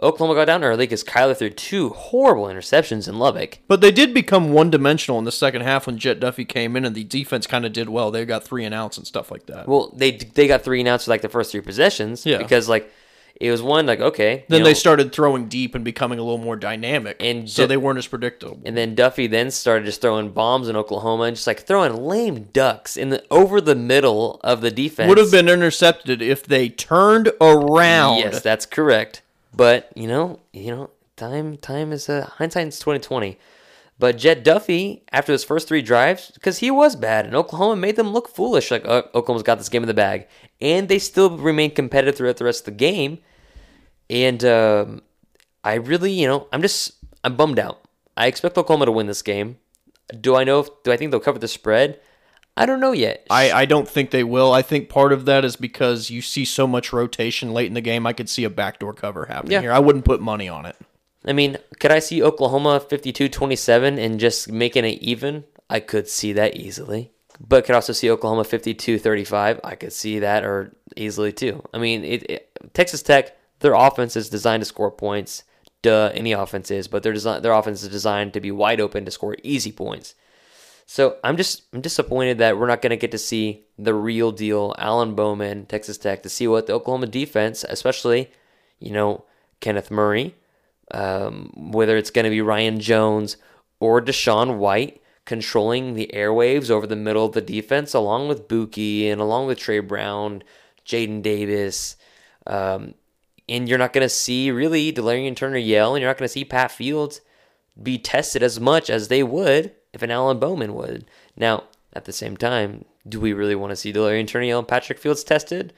Oklahoma got down early because Kyler threw two horrible interceptions in Lubbock. but they did become one dimensional in the second half when Jett Duffey came in, and the defense kind of did well. They got three and outs and stuff like that. Well, they they got three and outs for like the first three possessions. Yeah. Because like it was one like okay. then they know, started throwing deep and becoming a little more dynamic, And so they weren't as predictable. And then Duffey then started just throwing bombs in Oklahoma and just like throwing lame ducks in the over the middle of the defense. Would have been intercepted if they turned around. Yes, that's correct. But you know, you know, time time is a uh, hindsight's twenty twenty. But Jett Duffey, after his first three drives, because he was bad, and Oklahoma made them look foolish, like oh, Oklahoma's got this game in the bag, and they still remained competitive throughout the rest of the game. And um, I really, you know, I'm just I'm bummed out. I expect Oklahoma to win this game. Do I know? If, do I think they'll cover the spread? I don't know yet. I, I don't think they will. I think part of that is because you see so much rotation late in the game. I could see a backdoor cover happening Yeah. here. I wouldn't put money on it. I mean, could I see Oklahoma 52-27 and just making it even? I could see that easily. But could also see Oklahoma 52-35. I could see that or easily too. I mean, it, it, Texas Tech, their offense is designed to score points. Duh, any offense is, but their design, their offense is designed to be wide open to score easy points. So I'm just I'm disappointed that we're not going to get to see the real deal Alan Bowman, Texas Tech, to see what the Oklahoma defense, especially, you know, Kenneth Murray, um, whether it's going to be Ryan Jones or DaShaun White controlling the airwaves over the middle of the defense, along with Buki and along with Tre Brown, Jaden Davis. Um, and you're not going to see really Delarrin Turner Yell, and you're not going to see Pat Fields be tested as much as they would if an Alan Bowman would. Now, at the same time, do we really want to see Delarrin Turner Yell and Patrick Fields tested?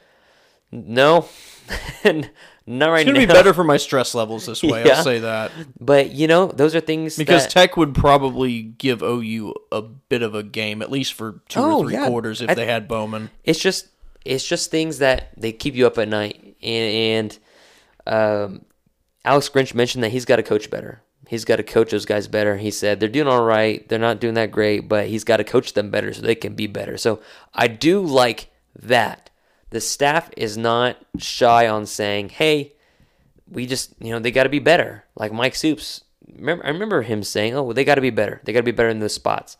No, not right now It's now. to be better for my stress levels this way. Yeah. I'll say that. But you know, those are things Because that, Tech would probably give OU a bit of a game, at least for two Oh, or three yeah. quarters, if they had Bowman. it's just it's just things that they keep you up at night. And, and um, Alex Grinch mentioned that he's got to coach better. He's got to coach those guys better. He said they're doing all right. They're not doing that great, but he's got to coach them better so they can be better. So I do like that. The staff is not shy on saying, "Hey, we just you know they got to be better." Like Mike Stoops, remember I remember him saying, "Oh, they got to be better. They got to be better in those spots."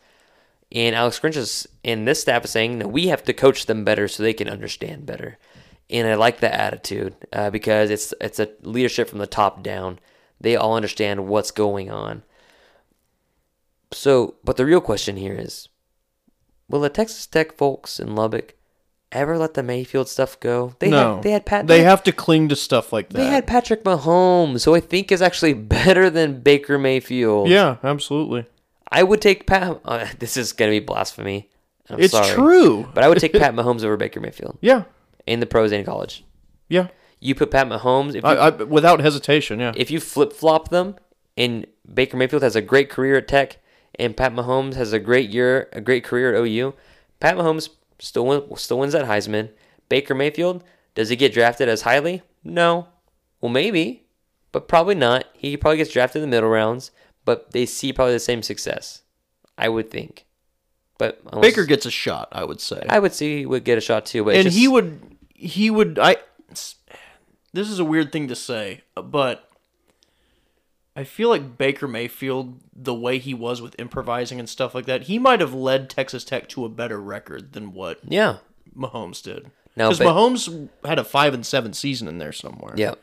And Alex Grinch is, and this staff is saying, no, we have to coach them better so they can understand better. And I like that attitude uh, because it's it's a leadership from the top down. They all understand what's going on. So, but the real question here is, will the Texas Tech folks in Lubbock ever let the Mayfield stuff go? They no. had, they had Pat. They have to cling to stuff like that. they had Patrick Mahomes, who I think is actually better than Baker Mayfield. yeah, absolutely. I would take Pat. Uh, this is gonna be blasphemy. I'm It's sorry. true. but I would take Pat Mahomes over Baker Mayfield Yeah, in the pros and in college. yeah. You put Pat Mahomes if you, I, I, without hesitation, yeah. if you flip flop them, and Baker Mayfield has a great career at Tech, and Pat Mahomes has a great year, a great career at OU. Pat Mahomes still win, still wins that Heisman. Baker Mayfield does he get drafted as highly? No. Well, maybe, but probably not. He probably gets drafted in the middle rounds, but they see probably the same success. I would think. But unless- Baker gets a shot, I would say. I would see he would get a shot too, but and it's he would he would I this is a weird thing to say, but I feel like Baker Mayfield, the way he was with improvising and stuff like that, he might have led Texas Tech to a better record than what Yeah. Mahomes did. No, Because but- Mahomes had a five and seven season in there somewhere. Yeah.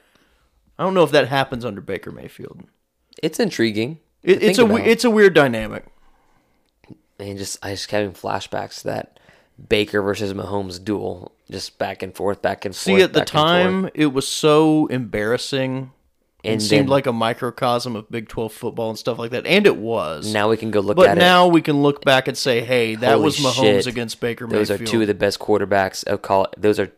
I don't know if that happens under Baker Mayfield. It's intriguing. It, it's a about. it's a weird dynamic. and just I just having flashbacks to that Baker versus Mahomes duel, just back and forth, back and See, forth. at the back and forth. time, it was so embarrassing. It And seemed then- like a microcosm of Big Twelve football and stuff like that, and it was. now we can go look but at now we can look back and say, "Hey, that Holy was Mahomes shit. against Baker it. Those Mayfield." are two of the best quarterbacks of call. Those are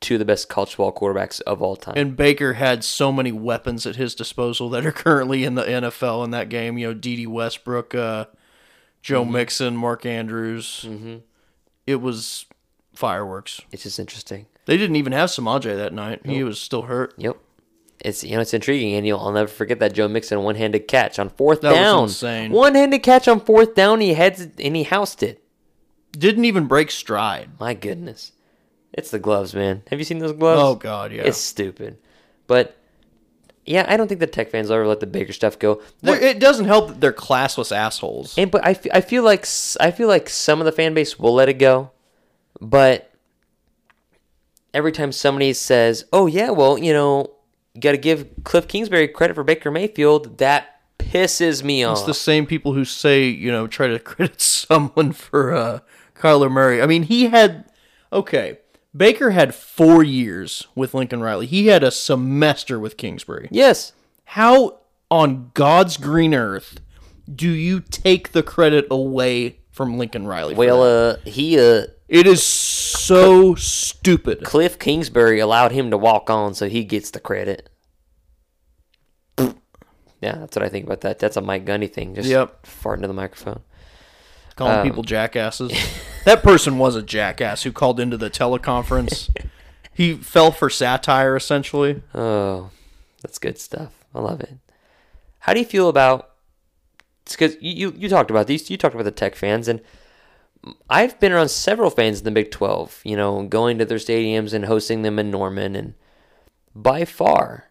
two of the best college football quarterbacks of all time. and Baker had so many weapons at his disposal that are currently in the NFL in that game. You know, Dede Westbrook, uh, Joe Mm-hmm. Mixon, Mark Andrews. It was fireworks. it's just interesting. They didn't even have Samaje that night. He was still hurt. Yep. It's you know it's intriguing, and you'll I'll never forget that Joe Mixon one-handed catch on fourth That was down. insane. One-handed catch on fourth down. He heads and he housed it. Didn't even break stride. My goodness, it's the gloves, man. Have you seen those gloves? Oh God, yeah. It's stupid, but yeah, I don't think the Tech fans will ever let the Baker stuff go. It doesn't help that they're classless assholes. And but I, f- I feel like I feel like some of the fan base will let it go, but every time somebody says, "Oh yeah, well you know, you got to give Cliff Kingsbury credit for Baker Mayfield," that pisses me off. It's the same people who say, you know, try to credit someone for uh, Kyler Murray. I mean, he had okay. Baker had four years with Lincoln Riley. He had a semester with Kingsbury. yes, How on God's green earth do you take the credit away from Lincoln Riley? for well, uh, he uh, it is so stupid. Cliff Kingsbury allowed him to walk on, so he gets the credit. Yeah, that's what I think about that. That's a Mike Gundy thing. Just Yep. fart into the microphone. Calling Um, people jackasses. that person was a jackass who called into the teleconference. he fell for satire, essentially. Oh, that's good stuff. I love it. How do you feel about? Because you, you you talked about these. You talked about the Tech fans, and I've been around several fans in the Big Twelve. You know, going to their stadiums and hosting them in Norman, and by far,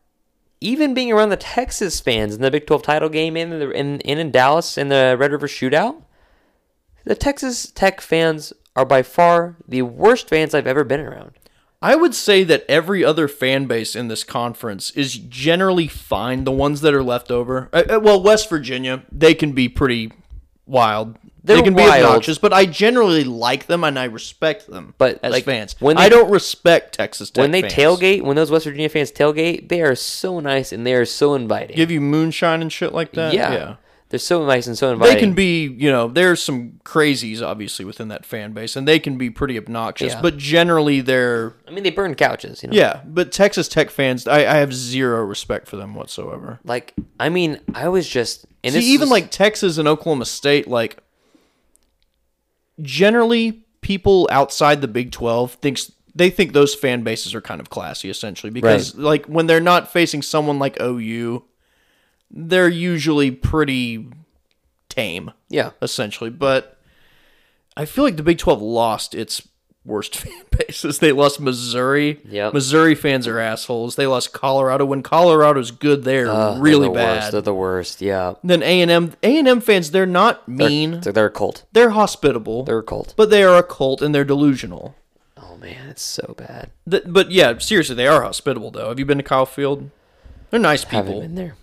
even being around the Texas fans in the Big Twelve title game in the in in, in Dallas in the Red River Shootout, the Texas Tech fans are by far the worst fans I've ever been around. I would say that every other fan base in this conference is generally fine. The ones that are left over, uh, uh, well, West Virginia, they can be pretty wild. They're they can be obnoxious, but I generally like them and I respect them. But, as like, fans, when I don't respect Texas Tech when they fans. tailgate, when those West Virginia fans tailgate, they are so nice and they are so inviting. give you moonshine and shit like that. yeah. They're so nice and so inviting. They can be, you know, there's some crazies obviously within that fan base, and they can be pretty obnoxious. Yeah. But generally, they're I mean, they burn couches, you know. yeah. But Texas Tech fans, I, I have zero respect for them whatsoever. Like, I mean, I was just and See, even is- like Texas and Oklahoma State, like generally people outside the Big Twelve thinks they think those fan bases are kind of classy, essentially, because like when they're not facing someone like OU, they're usually pretty tame, yeah, essentially. But I feel like the Big Twelve lost its worst fan bases. They lost Missouri. Yeah. Missouri fans are assholes. They lost Colorado. When Colorado's good, they're Ugh, really they're the bad. Worst. They're the worst. Yeah, Then A and M, A and M fans, they're not they're, mean. They're, they're a cult. They're hospitable. They're a cult. but they are a cult and they're delusional. Oh man, it's so bad. Th- but yeah, seriously, they are hospitable though. Have you been to Kyle Field? They're nice people. I Haven't been there.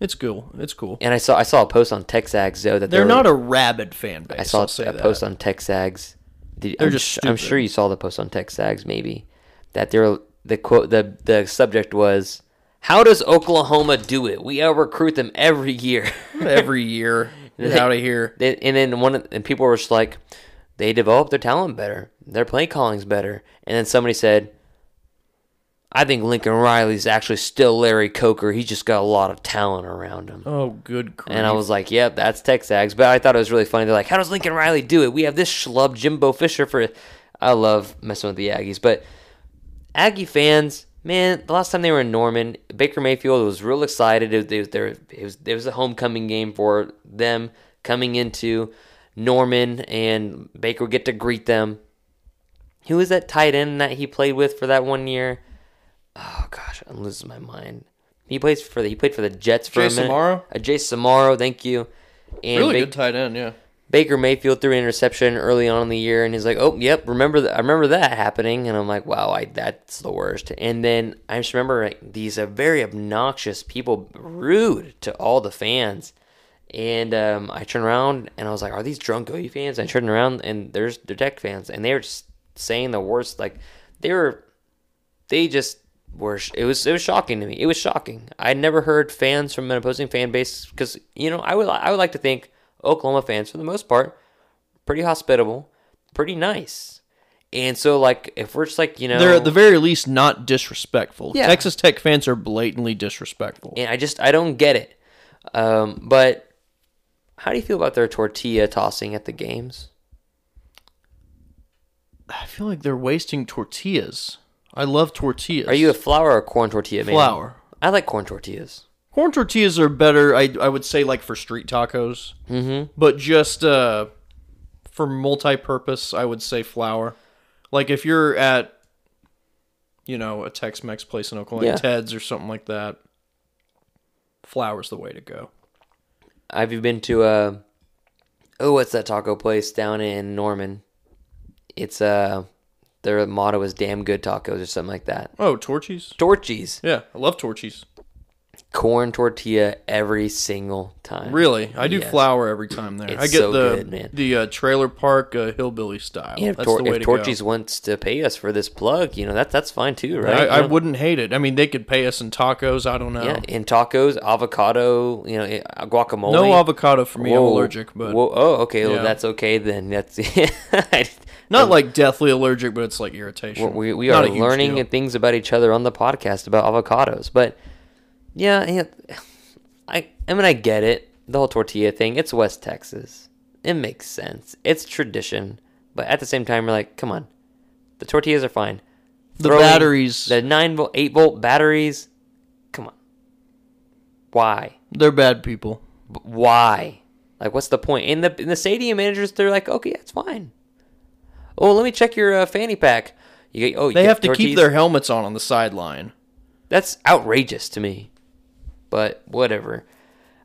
It's cool. It's cool. And I saw I saw a post on Texags though that They're they not were- a rabid fan base. I saw I'll a that. post on Texags. Did, They're I'm, just I'm sure you saw the post on Texags maybe that they're the quote the the subject was how does Oklahoma do it? We out recruit them every year. every year. Get out of here. They- and then one of- and people were just like they develop their talent better. Their play calling's better. And then somebody said I think Lincoln Riley's actually still Larry Coker. He's just got a lot of talent around him. Oh, good grief. And I was like, yep, that's Texags. But I thought it was really funny. They're like, how does Lincoln Riley do it? We have this schlub, Jimbo Fisher, for. I love messing with the Aggies. But Aggie fans, man, the last time they were in Norman, Baker Mayfield was real excited. It, it, was, it, was, it was a homecoming game for them coming into Norman, and Baker would get to greet them. Who was that tight end that he played with for that one year? Oh gosh, I'm losing my mind. He plays for the he played for the Jets for Jay a minute. Samaro? Uh, Jace Amaro, thank you. And Really Ba- good tight end, yeah. Baker Mayfield threw an interception early on in the year, and he's like, "Oh, yep, remember that? I remember that happening." And I'm like, "Wow, I, that's the worst." And then I just remember like, these uh, very obnoxious people, rude to all the fans. And um, I turned around and I was like, "Are these drunk OU fans?" And I turned around and there's the Tech fans, and they were just saying the worst. Like they were, they just were. It was it was shocking to me. It was shocking. I never heard fans from an opposing fan base because you know I would I would like to think Oklahoma fans for the most part pretty hospitable, pretty nice. And so like if we're just like you know They're at the very least not disrespectful. Yeah. Texas Tech fans are blatantly disrespectful. and I just I don't get it. Um, but how do you feel about their tortilla tossing at the games? I feel like they're wasting tortillas. I love tortillas. Are you a flour or corn tortilla man? Flour. I like corn tortillas. Corn tortillas are better. I I would say like for street tacos, mm-hmm. but just uh, for multi-purpose, I would say flour. Like if you're at, you know, a Tex-Mex place in Oklahoma, Yeah. Ted's or something like that, flour's the way to go. Have you been to uh oh what's that taco place down in Norman? It's uh their motto is damn good tacos or something like that. Oh, Torchy's. Torchy's. Yeah, I love Torchy's. Corn tortilla every single time. Really, I do Yes. flour every time there. It's I get so the good, man. the uh, trailer park uh, hillbilly style. Yeah, if, That's Tor- the way if to Torchy's go. wants to pay us for this plug, you know that's that's fine too, right? I You know? wouldn't hate it. I mean, they could pay us in tacos. I don't know. Yeah, in tacos, avocado, you know, eh, guacamole. No avocado for me. I'm Whoa. allergic, but Whoa, oh, okay. Well, Yeah. that's okay then. That's not like deathly allergic, but it's like irritation. we we Not are learning deal. things about each other on the podcast about avocados. But yeah, yeah, I I mean I get it. The whole tortilla thing. It's West Texas. It makes sense. It's tradition. But at the same time, we're like, come on, the tortillas are fine. The Throwing batteries, the nine volt, eight volt batteries. Come on. Why? they're bad people. B- Why? Like, what's the point? In the in the stadium managers, they're like, okay, that's fine. Oh, let me check your uh, fanny pack. You get, oh, you They have to keep their helmets on on the sideline. That's outrageous to me. But whatever.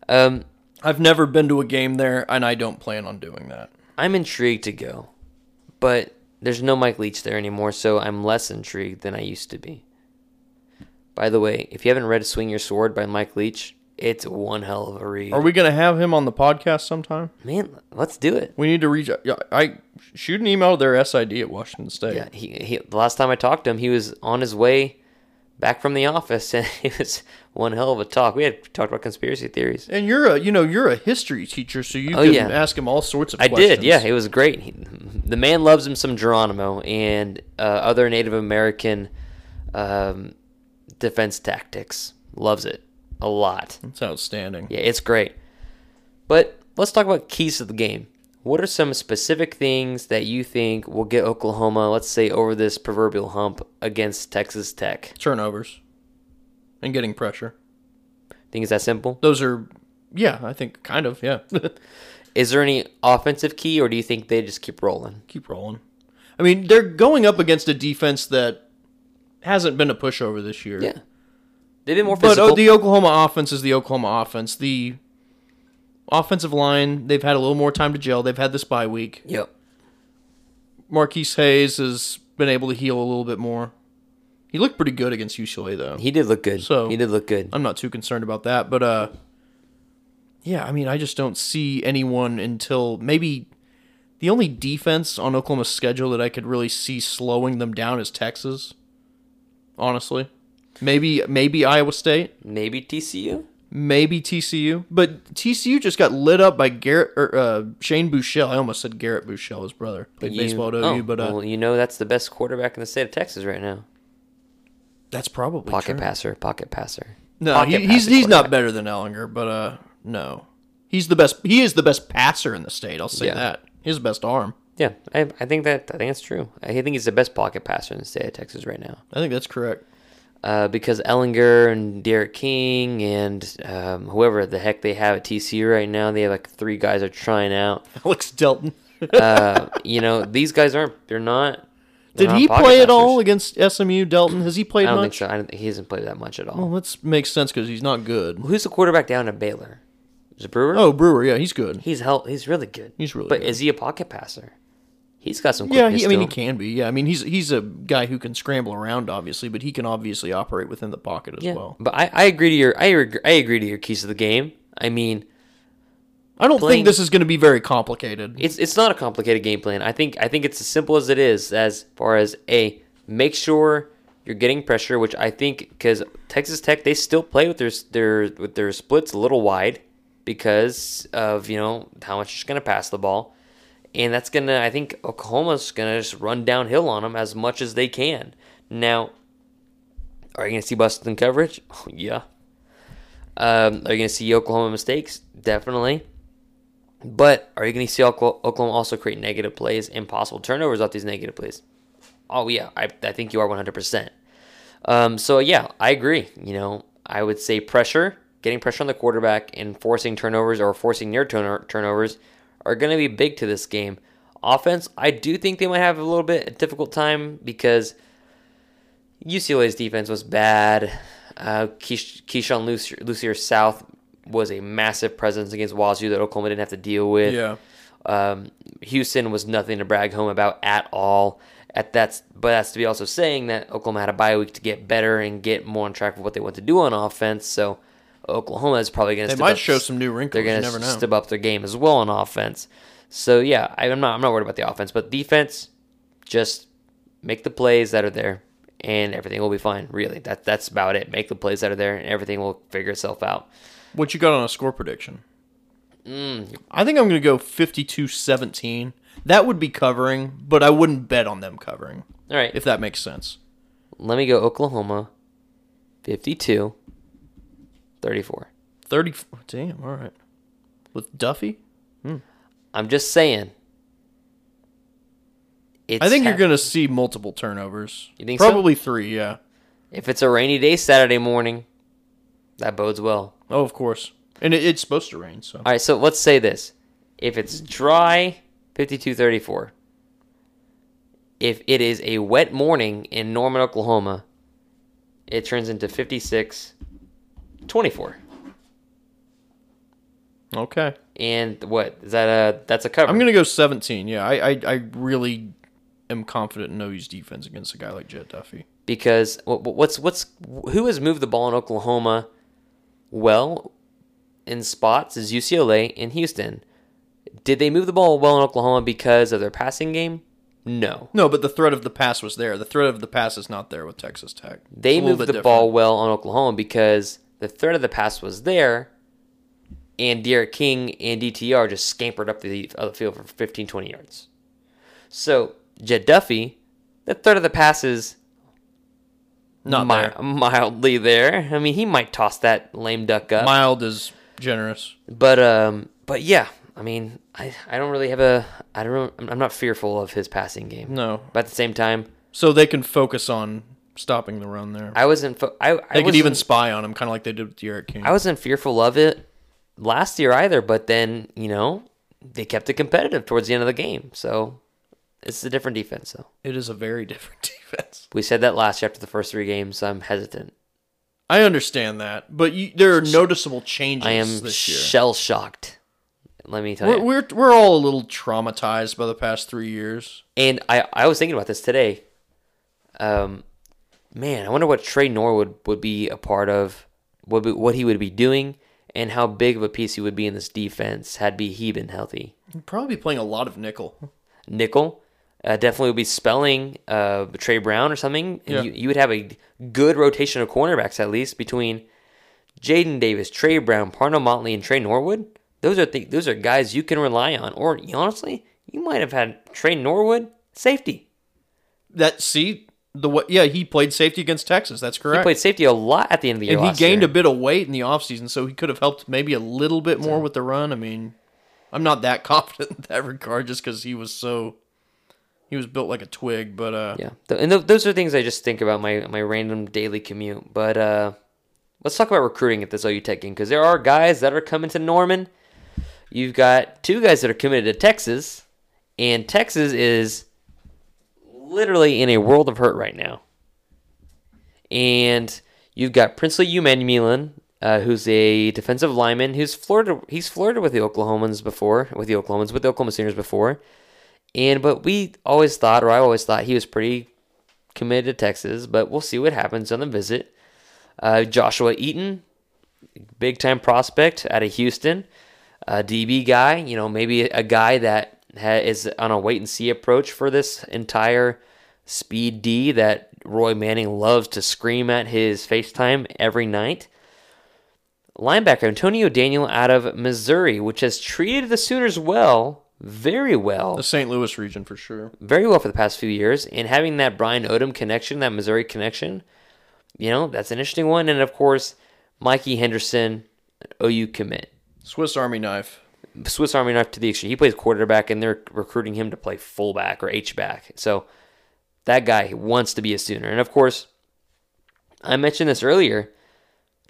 Um, I've never been to a game there, and I don't plan on doing that. I'm intrigued to go, but there's no Mike Leach there anymore, so I'm less intrigued than I used to be. By the way, if you haven't read "Swing Your Sword" by Mike Leach, it's one hell of a read. Are we going to have him on the podcast sometime? Man, let's do it. We need to reach. Yeah, I shoot an email to their SID at Washington State. Yeah, he, he the last time I talked to him, he was on his way back from the office, and it was one hell of a talk. We had talked about conspiracy theories. And you're a you know you're a history teacher, so you Oh, can yeah. ask him all sorts of questions. I questions. did, yeah. It was great. He, the man loves him some Geronimo and uh, other Native American um, defense tactics. Loves it a lot. It's outstanding. Yeah, it's great. But let's talk about keys to the game. What are some specific things that you think will get Oklahoma, let's say, over this proverbial hump against Texas Tech? Turnovers and getting pressure. Think it's that simple? Those are, yeah, I think kind of, yeah. Is there any offensive key, or do you think they just keep rolling? Keep rolling. I mean, they're going up against a defense that hasn't been a pushover this year. Yeah, they've been more But physical. oh, the Oklahoma offense is the Oklahoma offense. The offensive line, they've had a little more time to gel. They've had this bye week. yep. Marquis Hayes has been able to heal a little bit more. He looked pretty good against UCLA though. He did look good. So- he did look good. I'm not too concerned about that, but uh yeah, I mean, I just don't see anyone until maybe the only defense on Oklahoma's schedule that I could really see slowing them down is Texas. Honestly. Maybe maybe Iowa State, Maybe TCU. maybe TCU, but TCU just got lit up by Garrett or uh, Shane Buechele. I almost said Garrett Buechele, his brother. Played You- baseball at OU, oh, but uh, well, you know that's the best quarterback in the state of Texas right now. that's probably Pocket true. passer, pocket passer. No, Pocket he, he's he's not better than Ehlinger, but uh, no, he's the best. He is the best passer in the state. I'll say Yeah. that. His best arm. Yeah, I, I think that I think that's true. I think he's the best pocket passer in the state of Texas right now. I think that's correct. Uh, because Ehlinger and D'Eriq King and um, whoever the heck they have at TCU right now, they have like three guys are trying out. Alex Delton. Uh, you know, these guys aren't. They're not. Did not he play at all against SMU Delton? Has he played I don't much? think so. I don't think he hasn't played that much at all. Well, that makes sense because he's not good. Who's the quarterback down at Baylor? Is it Brewer? Oh, Brewer, yeah, he's good. he's hel- He's really good. He's really But good. is he a pocket passer? He's got some. Yeah, he, I mean he can be. Yeah, I mean he's he's a guy who can scramble around, obviously, but he can obviously operate within the pocket as Yeah, well. but I, I agree to your I, ag- I agree to your keys to the game. I mean, I don't playing- think this is going to be very complicated. it's it's not a complicated game plan. I think I think it's as simple as it is. As far as a make sure you're getting pressure, which I think because Texas Tech they still play with their their with their splits a little wide because of you know how much you're going to pass the ball, and that's gonna I think Oklahoma's gonna just run downhill on them as much as they can. Now, are you gonna see Boston coverage? yeah. Um, are you gonna see Oklahoma mistakes? Definitely. But are you to see Oklahoma also create negative plays and possible turnovers off these negative plays? Oh yeah, I, I think you are 100%. Um, so yeah, I agree. You know, I would say pressure, getting pressure on the quarterback, and forcing turnovers or forcing near turn- turnovers are going to be big to this game. Offense, I do think they might have a little bit a difficult time because UCLA's defense was bad. Uh, Keish- Keyshawn Lucier, Lucier South was a massive presence against Wazoo that Oklahoma didn't have to deal with. Yeah. Um, Houston was nothing to brag home about at all. At that's, but that's to be also saying that Oklahoma had a bye week to get better and get more on track with what they want to do on offense. So Oklahoma is probably going to. They might show some new wrinkles. They're going to step up their game as well on offense. So yeah, I'm not. I'm not worried about the offense, but defense, just make the plays that are there, and everything will be fine. Really, that that's about it. Make the plays that are there, and everything will figure itself out. What you got on a score prediction? Mm. I think I'm going to go 52-17. That would be covering, but I wouldn't bet on them covering, All right, if that makes sense. let me go Oklahoma, 52, 34. 30 Damn, all right. With Duffey? Hmm. I'm just saying. It's I think you're going to see multiple turnovers. You think so? Probably 3, yeah. If it's a rainy day Saturday morning, that bodes well. Oh, of course. And it, it's supposed to rain, so. All right, so let's say this. If it's dry, 52-34. If it is a wet morning in Norman, Oklahoma, it turns into 56-24. Okay. And what? Is that a that's a cover? I'm going to go 17. Yeah, I, I I really am confident in OU's defense against a guy like Jett Duffey. because what's what's who has moved the ball in Oklahoma well in spots is UCLA and Houston. Did they move the ball well in Oklahoma because of their passing game? No. No, but the threat of the pass was there. The threat of the pass is not there with Texas Tech. They It's a moved the ball well on Oklahoma because the threat of the pass was there, and D'Eriq King and DTR just scampered up the other field for 15, 20 yards. So, Jett Duffey, the threat of the pass is Not mi- there. mildly there. I mean, he might toss that lame duck up. Mild is generous. But um, but yeah, I mean, I, I don't really have a I don't I'm not fearful of his passing game. No. But at the same time, So they can focus on stopping the run there. I wasn't fo- I I they could even spy on him, kind of like they did with D'Eriq King. I wasn't fearful of it last year either. But then you know they kept it competitive towards the end of the game. So it's a different defense. though. it is a very different defense. we said that last year after the first three games. So I'm hesitant. I understand that, but you, there are noticeable changes I am shell shocked. Let me tell we're, you. we're we're all a little traumatized by the past three years. And I, I was thinking about this today. Um, man, I wonder what Tre Norwood would be a part of, what be, what he would be doing, and how big of a piece he would be in this defense had be he been healthy. He'd probably be playing a lot of nickel. Nickel uh, definitely would be spelling uh, Tre Brown or something. And Yeah. you, you would have a good rotation of cornerbacks at least between Jaden Davis, Tre Brown, Parnell Motley, and Tre Norwood. Those are th- those are guys you can rely on. Or honestly, you might have had Tre Norwood safety. That see the what? Yeah, he played safety against Texas. That's correct. He played safety a lot at the end of the year. and he gained year. a bit of weight in the offseason, so he could have helped maybe a little bit more with the run. I mean, I'm not that confident in that regard, just because he was so he was built like a twig. But uh, Yeah, and th- those are things I just think about my my random daily commute. But uh, let's talk about recruiting at this OU Tech game because there are guys that are coming to Norman. You've got two guys that are committed to Texas, and Texas is literally in a world of hurt right now. And you've got Princely Umanmielen, uh, who's a defensive lineman who's flirted he's flirted with the Oklahomans before, with the Oklahomans, with the Oklahoma Sooners before. And but we always thought, or I always thought he was pretty committed to Texas, but we'll see what happens on the visit. Uh, Joshua Eaton, big time prospect out of Houston, a DB guy, you know, maybe a guy that ha- is on a wait and see approach for this entire speed D that Roy Manning loves to scream at his FaceTime every night. Linebacker Antonio Daniel out of Missouri, which has treated the Sooners well, very well The St. Louis region for sure. very well for the past few years, and having that Brian Odom connection, that Missouri connection, you know, that's an interesting one. And of course, Mikey Henderson, OU commit, Swiss Army knife. Swiss Army knife to the extreme. He plays quarterback, and they're recruiting him to play fullback or H back. So that guy wants to be a Sooner. And of course, I mentioned this earlier.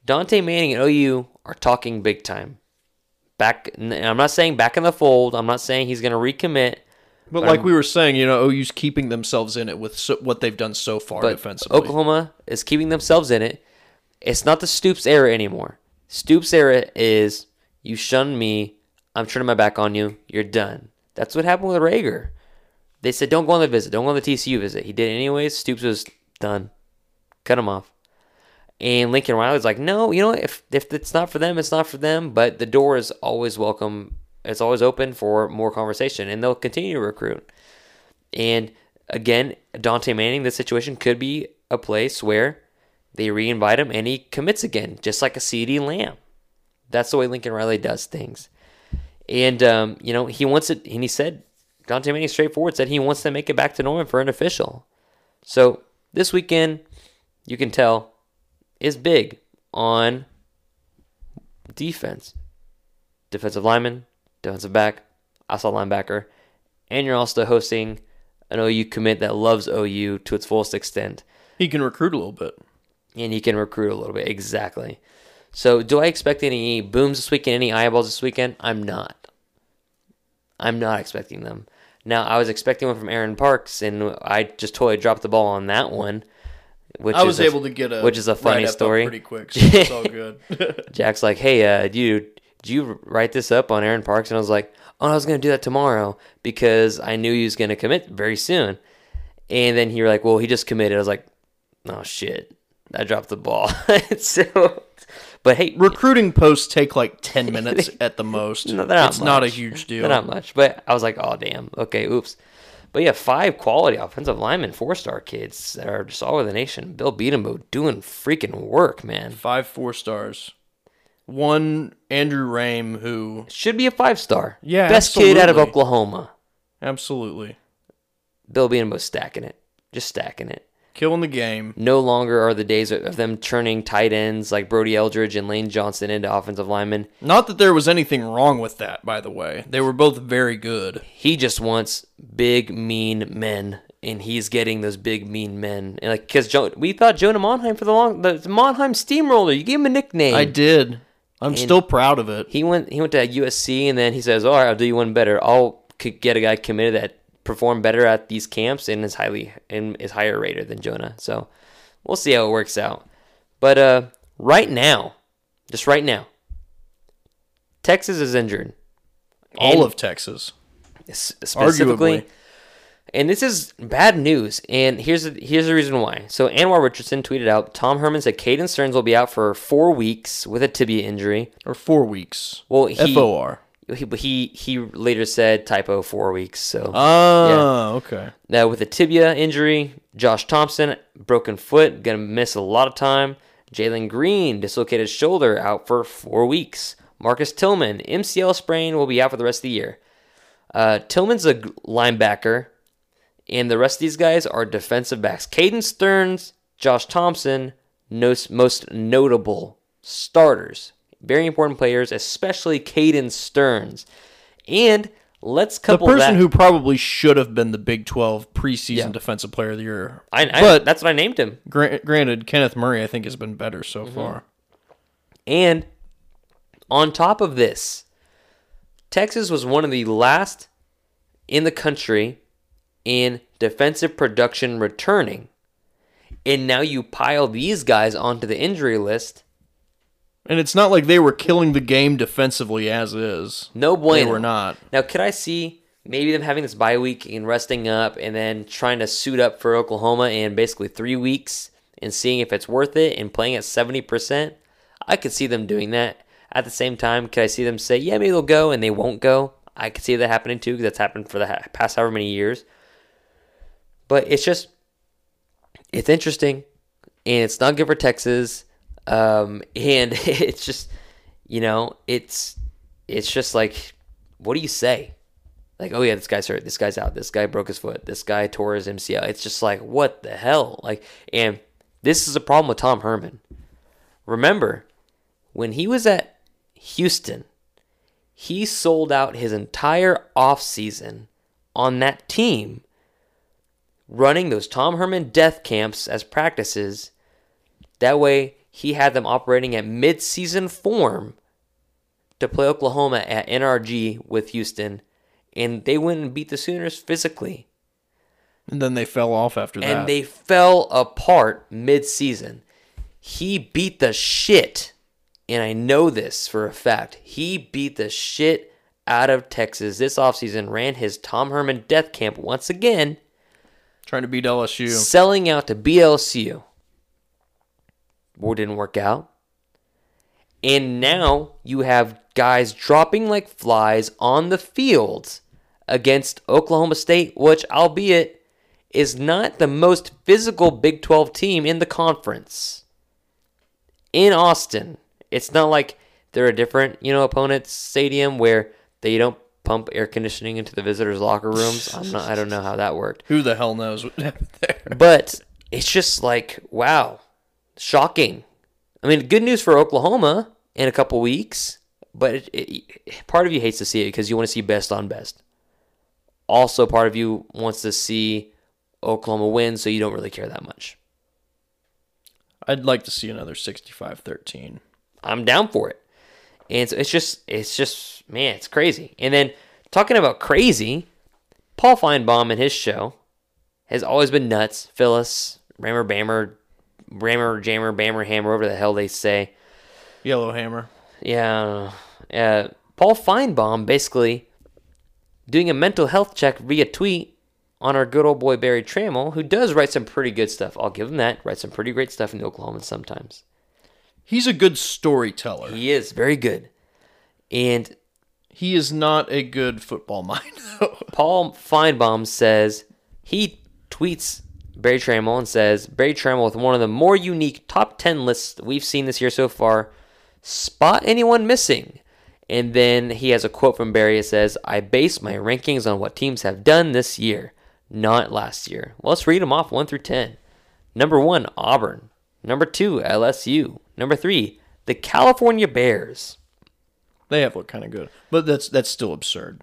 Dante Manning and OU are talking big time. Back, and I'm not saying back in the fold. I'm not saying he's going to recommit. But But like I'm- we were saying, you know, OU's keeping themselves in it with so, what they've done so far But defensively. Oklahoma is keeping themselves in it. It's not the Stoops era anymore. Stoops era is you shun me, I'm turning my back on you, you're done. That's what happened with Reagor. They said don't go on the visit, don't go on the TCU visit. He did anyways. Stoops was done. Cut him off. And Lincoln Riley's like, no, you know, if if it's not for them, it's not for them. But the door is always welcome. It's always open for more conversation, and they'll continue to recruit. And again, Dante Manning, this situation could be a place where they re-invite him and he commits again, just like a CeeDee Lamb. That's the way Lincoln Riley does things. And um, you know, he wants it and he said Dante Manning straightforward said he wants to make it back to Norman for an official. So this weekend, you can tell, is big on defense. Defensive lineman, defensive back, outside linebacker, and you're also hosting an OU commit that loves OU to its fullest extent, he can recruit a little bit. and he can recruit a little bit. Exactly. So, do I expect any booms this weekend, any eyeballs this weekend? I'm not. I'm not expecting them. Now, I was expecting one from Aaron Parks, and I just totally dropped the ball on that one. Which I was is a- able to get a which is a funny story. pretty quick, so it's all good. Jack's like, "Hey, uh, dude, did you write this up on Aaron Parks?" And I was like, "Oh, I was gonna do that tomorrow because I knew he was gonna commit very soon." And then he was like, "Well, he just committed." I was like, "Oh shit, I dropped the ball." so, but hey, Recruiting posts take like ten minutes at the most. no, they're not it's not a huge deal. They're not much, but I was like, "Oh damn, okay, oops." But yeah, five quality offensive linemen, four star kids that are just all over the nation. Bill Bedenbaugh doing freaking work, man. Five four stars. One Andrew Raym who Should be a five star. Yeah, best kid out of. Oklahoma. absolutely Bill Bedenbaugh stacking it, just stacking it. Killing the game. No longer are the days of them turning tight ends like Brody Eldridge and Lane Johnson into offensive linemen. Not that there was anything wrong with that, by the way. They were both very good. He just wants big, mean men, and he's getting those big, mean men. And like, because jo- we thought Jonah Monheim for the long, the Monheim Steamroller. You gave him a nickname. I did. I'm still proud of it. He went. He went to USC, and then he says, "All right, I'll do you one better. I'll get a guy committed that performed better at these camps and is highly and is higher rated than Jonah." So we'll see how it works out. But uh, right now, just right now, Texas is injured. All And- of Texas. specifically. Arguably. And this is bad news. And here's the, here's the reason why. So Anwar Richardson tweeted out Tom Herman said Caden Stearns will be out for four weeks with a tibia injury. Or four weeks. Well, he, FOR. He, but he he he later said typo four weeks. So Oh, okay. now with a tibia injury, Josh Thompson broken foot, gonna miss a lot of time. Jalen Green dislocated shoulder out for four weeks. Marcus Tillman MCL sprain will be out for the rest of the year. Uh, Tillman's a linebacker, and the rest of these guys are defensive backs. Caden Stearns, Josh Thompson, nos- most notable starters, very important players, especially Caden Stearns. And let's couple The person that. who probably should have been the Big 12 preseason Yeah. defensive player of the year. I, I, but that's what I named him. gra- granted, Kenneth Murray, I think, has been better so Mm-hmm. far. And on top of this, Texas was one of the last in the country in defensive production returning. And now you pile these guys onto the injury list. And it's not like they were killing the game defensively as is. No bueno. They were not. Now, could I see maybe them having this bye week and resting up and then trying to suit up for Oklahoma in basically three weeks and seeing if it's worth it and playing at 70%? I could see them doing that. At the same time, could I see them say, yeah, maybe they'll go and they won't go? I could see that happening too because that's happened for the past however many years. But it's just, it's interesting and it's not good for Texas. Um, and it's just, you know, it's, it's just like, what do you say? Like, oh yeah, this guy's hurt. This guy's out. This guy broke his foot. This guy tore his MCL. It's just like, what the hell? Like, and this is a problem with Tom Herman. Remember, when he was at Houston, he sold out his entire offseason on that team, running those Tom Herman death camps as practices. That way, he had them operating at mid-season form to play Oklahoma at NRG with Houston, and they went and beat the Sooners physically. And then they fell off after that. And they fell apart mid-season. He beat the shit, and I know this for a fact. He beat the shit out of Texas this offseason, ran his Tom Herman death camp once again, trying to beat LSU. selling out to BLCU. Didn't work out. And now you have guys dropping like flies on the field against Oklahoma State, which, albeit, is not the most physical Big 12 team in the conference. In Austin, it's not like they're a different, you know, opponent's stadium where they don't pump air conditioning into the visitors' locker rooms. I'm not. I don't know how that worked. Who the hell knows what happened there? But it's just like, wow, shocking. I mean, good news for Oklahoma in a couple weeks, but it, it, part of you hates to see it because you want to see best on best. Also, part of you wants to see Oklahoma win, so you don't really care that much. I'd like to see another 65-13. I'm down for it. And so it's just, it's just, man, it's crazy. And then talking about crazy, Paul Finebaum and his show has always been nuts. Phyllis, Rammer Bammer, Rammer Jammer, Bammer Hammer, whatever the hell they say. Yellow Hammer. Yeah. Uh, Paul Finebaum basically doing a mental health check via tweet on our good old boy Berry Tramel, who does write some pretty good stuff. I'll give him that. Writes some pretty great stuff in the Oklahoman sometimes. He's a good storyteller. He is very good. And He is not a good football mind, though. Paul Finebaum says he tweets Berry Tramel and says Berry Tramel with one of the more unique top 10 lists we've seen this year so far. Spot anyone missing. And then he has a quote from Berry that says, I base my rankings on what teams have done this year, not last year. Well, let's read them off 1 through 10. Number 1, Auburn. Number 2, LSU. Number 3, the California Bears. They have looked kind of good, but that's that's still absurd.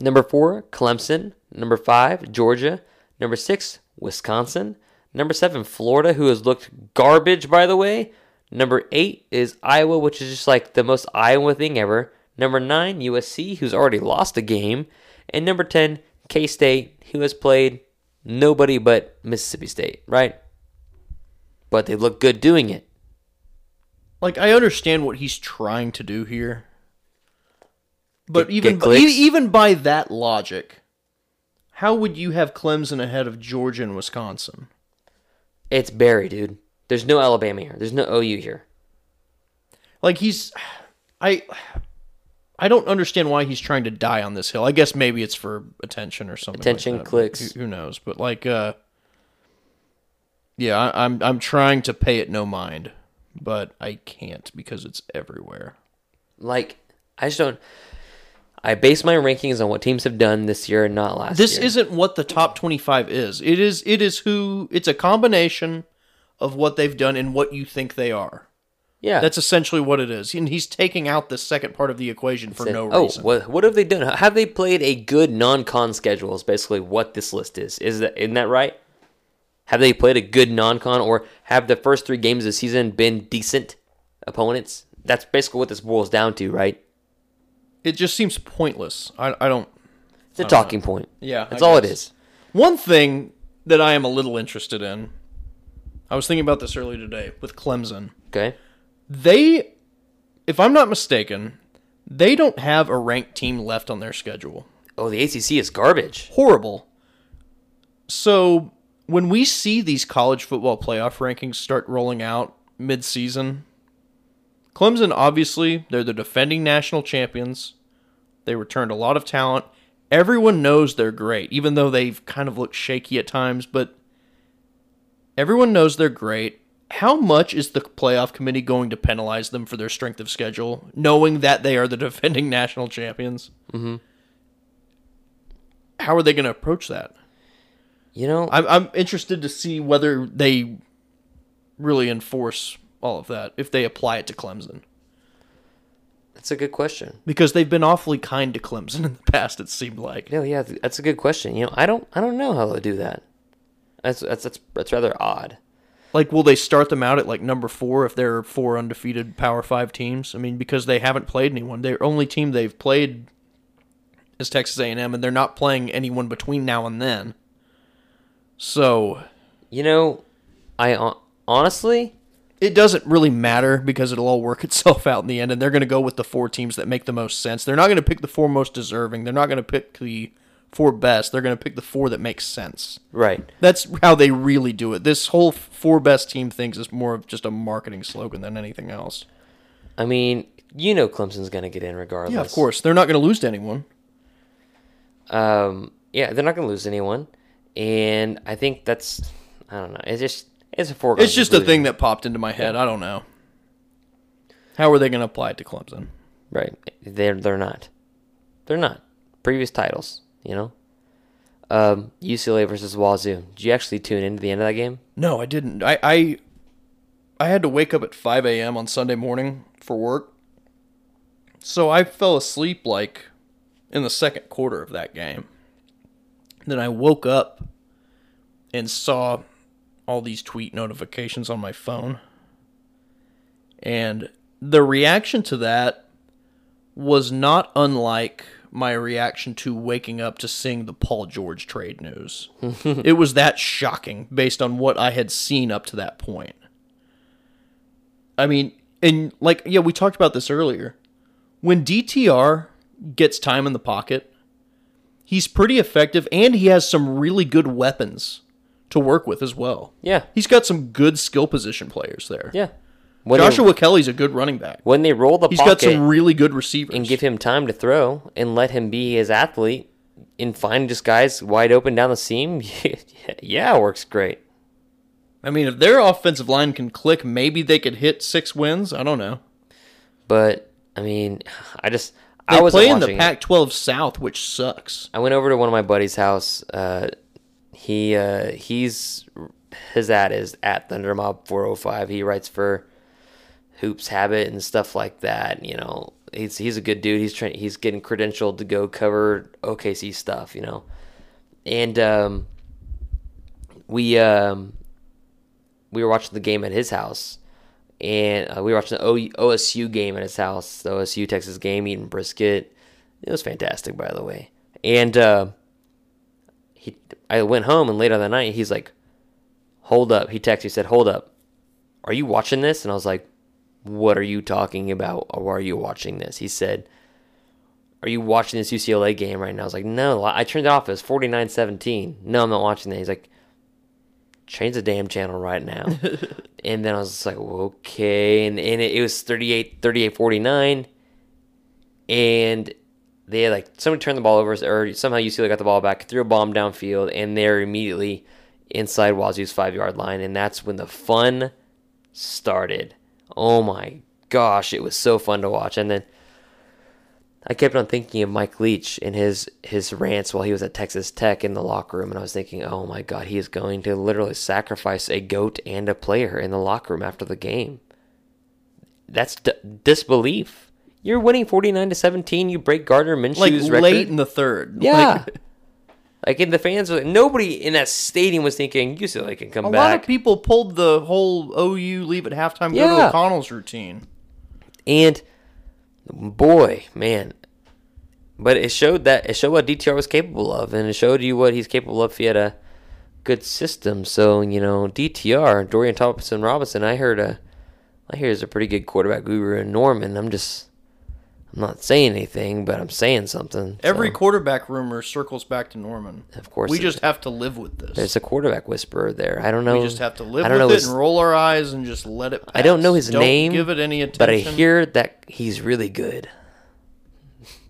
Number four, Clemson. Number five, Georgia. Number six, Wisconsin. Number seven, Florida, who has looked garbage, by the way. Number eight is Iowa, which is just like the most Iowa thing ever. Number nine, USC, who's already lost a game. And number 10, K State, who has played nobody but Mississippi State, right? But they look good doing it. Like I understand what he's trying to do here, but Get- even get even by that logic, how would you have Clemson ahead of Georgia and Wisconsin? It's Berry, dude. There's no Alabama here. There's no OU here. Like he's, I, I don't understand why he's trying to die on this hill. I guess maybe it's for attention or something. like Attention, that. clicks. Who, who knows? But like, uh, yeah, I, I'm I'm trying to pay it no mind, but I can't because it's everywhere. Like, I just don't. I base my rankings on what teams have done this year and not last This year. isn't what the top 25 is. It is it is who it's a combination of what they've done and what you think they are. yeah. That's essentially what it is. And he's taking out the second part of the equation for Said, no oh, reason. what, what have they done? Have they played a good non-con schedule? Is basically what this list is. Is that isn't that right? Have they played a good non-con, or have the first three games of the season been decent opponents? That's basically what this boils down to, right? It just seems pointless. I, I don't It's a talking point. Yeah, that's all it is. One thing that I am a little interested in, I was thinking about this earlier today with Clemson. Okay. They, if I'm not mistaken, they don't have a ranked team left on their schedule. Oh, the ACC is garbage. Horrible. So when we see these college football playoff rankings start rolling out mid-season, Clemson obviously they're the defending national champions. They returned a lot of talent. Everyone knows they're great, even though they've kind of looked shaky at times, but everyone knows they're great. How much is the playoff committee going to penalize them for their strength of schedule, knowing that they are the defending national champions? Mm-hmm. How are they going to approach that? You know, I'm I'm interested to see whether they really enforce all of that if they apply it to Clemson that's a good question. because they've been awfully kind to Clemson in the past. It seemed like No, yeah, that's a good question. You know, I don't, I don't know how they'll do that. That's that's that's, that's rather odd. like will they start them out at like number four if they're four undefeated Power Five teams? I mean because they haven't played anyone. Their only team they've played is Texas A&M, and they're not playing anyone between now and then. So You know, I honestly, it doesn't really matter because it'll all work itself out in the end and they're going to go with the four teams that make the most sense. They're not going to pick the four most deserving. They're not going to pick the four best. They're going to pick the four that makes sense. Right? that's how they really do it. This whole four best team things is more of just a marketing slogan than anything else. I mean, you know, Clemson's gonna get in regardless. yeah of course. They're not going to lose to anyone. Um, yeah, they're not gonna lose anyone, and I think that's, I don't know. It's just, it's a foregone. it's just a thing that popped into my head i don't know how are they going to apply it to clemson Right. They're they're not. They're not. Previous titles, you know. Um, UCLA versus Wazoo. Did you actually tune into the end of that game? No, I didn't. I I, I had to wake up at 5 a.m. on Sunday morning for work. So I fell asleep like in the second quarter of that game. Then I woke up and saw all these tweet notifications on my phone. And the reaction to that was not unlike my reaction to waking up to seeing the Paul George trade news. it was that shocking based on what I had seen up to that point. I mean, and like, yeah, we talked about this earlier. When DTR gets time in the pocket, he's pretty effective and he has some really good weapons to work with as well. Yeah. He's got some good skill position players there. Yeah. When Joshua Kelley's a good running back. When they roll the He's got some really good receivers. and give him time to throw and let him be his athlete and find just guys wide open down the seam, yeah, it works great. I mean, if their offensive line can click, maybe they could hit six wins. I don't know. But I mean, I just They I was play in the watching. Pac-12 South, which sucks. I went over to one of my buddy's house. Uh, he uh, he's his ad is at Thundermob four hundred five. He writes for Hoops Habit and stuff like that. You know, he's he's a good dude. He's trying. He's getting credentialed to go cover OKC stuff. You know, and um, we um, we were watching the game at his house, and uh, we were watching the o- OSU game at his house, the OSU Texas game, eating brisket. It was fantastic, by the way. And uh, he, I went home, and later that night, he's like, "Hold up!" He texted me, said, "Hold up, are you watching this?" And I was like, "What are you talking about? Or are you watching this?" He said, "Are you watching this UCLA game right now?" I was like, "No, I turned it off. It was 49-17. No, I'm not watching that." He's like, change the damn channel right now. and then I was like, okay. And, and it, it was 38, 38, 49. And they like, somebody turned the ball over, or somehow UCLA got the ball back, threw a bomb downfield, and they're immediately inside Wazoo's five yard line. And that's when the fun started. Oh my gosh, it was so fun to watch. And then I kept on thinking of Mike Leach and his his rants while he was at Texas Tech in the locker room, and I was thinking, oh my God, he is going to literally sacrifice a goat and a player in the locker room after the game. That's d- disbelief. You're winning forty nine to seventeen. You break Gardner Minshew's Like record. late in the third. yeah. Like, Like, in the fans, were like, nobody in that stadium was thinking UCLA can come a back. A lot of people pulled the whole OU leave at halftime, go to O'Connell's routine. And boy, man, but it showed that it showed what DTR was capable of, and it showed you what he's capable of if he had a good system. So you know, DTR, Dorian Thompson Robinson. I heard a, I hear is a pretty good quarterback guru in Norman. I'm just, I'm not saying anything, but I'm saying something. Every So, quarterback rumor circles back to Norman. Of course we just have to live with this. there's a quarterback whisperer there. I don't know. we just have to live I don't with know it his- and roll our eyes and just let it. Pass. I don't know his Don't name, Give it any attention. but I hear that he's really good.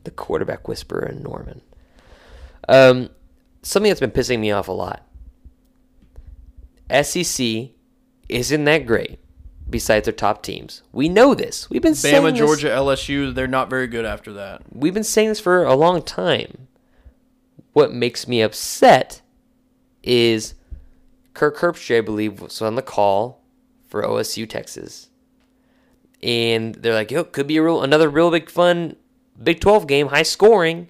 The quarterback whisperer in Norman. Um, something that's been pissing me off a lot. SEC isn't that great. Besides their top teams, we know this. We've been saying Bama, Georgia, LSU. They're not very good after that. We've been saying this for a long time. What makes me upset is Kirk Herbstreit, I believe, was on the call for OSU Texas, and they're like, "Yo, could be a real another real big fun Big Twelve game, high scoring."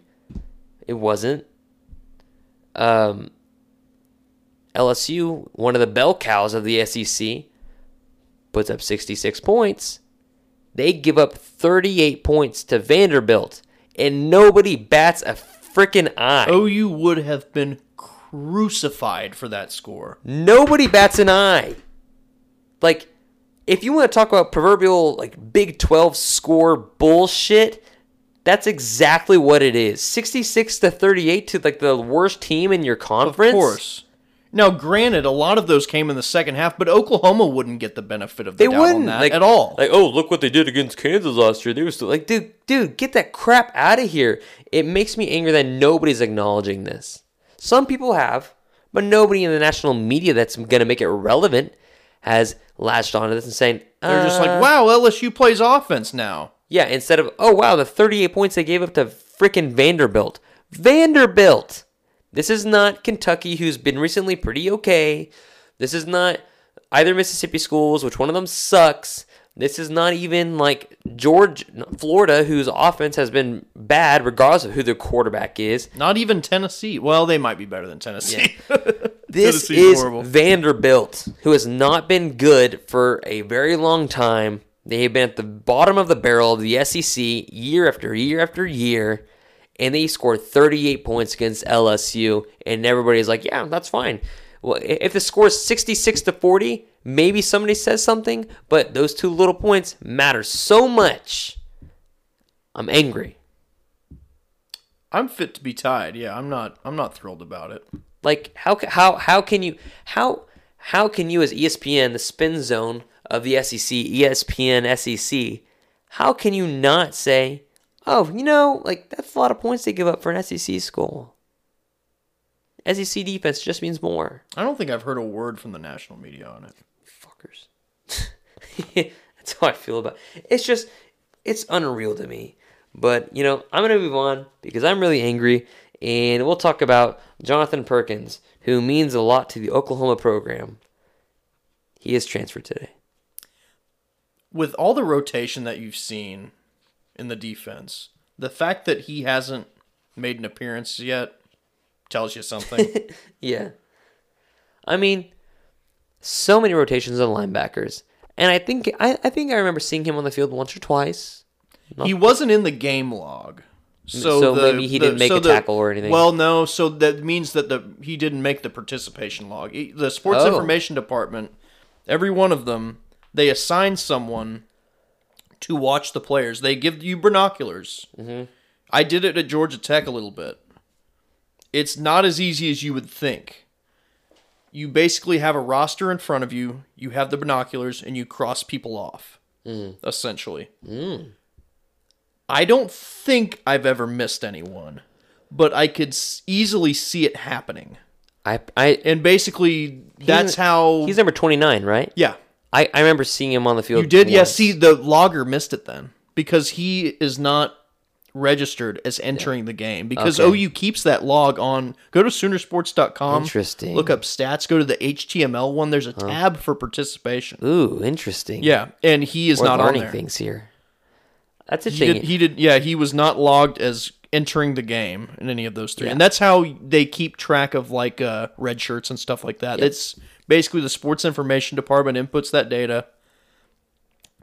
It wasn't. Um, LSU, one of the bell cows of the SEC, puts up 66 points. They give up 38 points to Vanderbilt, and nobody bats a freaking eye. OU would have been crucified for that score. Nobody bats an eye. Like, if you want to talk about proverbial like Big 12 score bullshit, that's exactly what it is. 66 to 38 to like the worst team in your conference. Of course. Now, granted, a lot of those came in the second half, but Oklahoma wouldn't get the benefit of the They doubt wouldn't on that like at all. Like, oh, look what they did against Kansas last year. They were still like, dude, dude, get that crap out of here. It makes me angry that nobody's acknowledging this. Some people have, but nobody in the national media that's going to make it relevant has latched onto this and saying, They're just like, "Uh, wow, LSU plays offense now. yeah. Instead of, oh wow, the 38 points they gave up to freaking Vanderbilt. Vanderbilt. This is not Kentucky, who's been recently pretty okay. This is not either Mississippi schools, which one of them sucks. This is not even like George Florida, whose offense has been bad, regardless of who their quarterback is. Not even Tennessee. Well, they might be better than Tennessee. This Tennessee's is horrible. Vanderbilt, who has not been good for a very long time. They have been at the bottom of the barrel of the SEC year after year after year, and they scored 38 points against LSU, and everybody's like, "Yeah, that's fine." Well, if the score is 66 to 40, maybe somebody says something, but those two little points matter so much. I'm angry. I'm fit to be tied. Yeah, I'm not. I'm not thrilled about it. Like how how how can you how how can you as ESPN the spin zone of the SEC ESPN SEC how can you not say oh you know like that's a lot of points they give up for an SEC school. SEC defense just means more. I don't think I've heard a word from the national media on it. fuckers. That's how I feel about it. it's just it's unreal to me. But you know I'm gonna move on because I'm really angry and we'll talk about Jonathan Perkins who means a lot to the Oklahoma program. He is transferred today. With all the rotation that you've seen in the defense, the fact that he hasn't made an appearance yet tells you something. Yeah. I mean, so many rotations of linebackers. And I think I, I think I remember seeing him on the field once or twice. he wasn't in the game log. So, So the- maybe he the- didn't make so a the- tackle or anything. Well, no. So that means that the he didn't make the participation log. The sports Oh. information department, every one of them, they assign someone to watch the players. They give you binoculars. Mm-hmm. I did it at Georgia Tech a little bit. It's not as easy as you would think. You basically have a roster in front of you. You have the binoculars, and you cross people off. Essentially. I don't think I've ever missed anyone, but I could s- easily see it happening. I I And basically, that's how. he's number twenty nine, right? yeah, I, I remember seeing him on the field. you did. Yeah, see, the logger missed it then because he is not registered as entering the game because Okay. OU keeps that log on. Go to Soonersports.com. Interesting. Look up stats. Go to the HTML one. There's a tab for participation. Ooh, interesting. Yeah, and he is We're not on learning there. things here. That's He interesting. did, he did. Yeah, he was not logged as entering the game in any of those three, and that's how they keep track of like uh, red shirts and stuff like that. It's basically the sports information department inputs that data.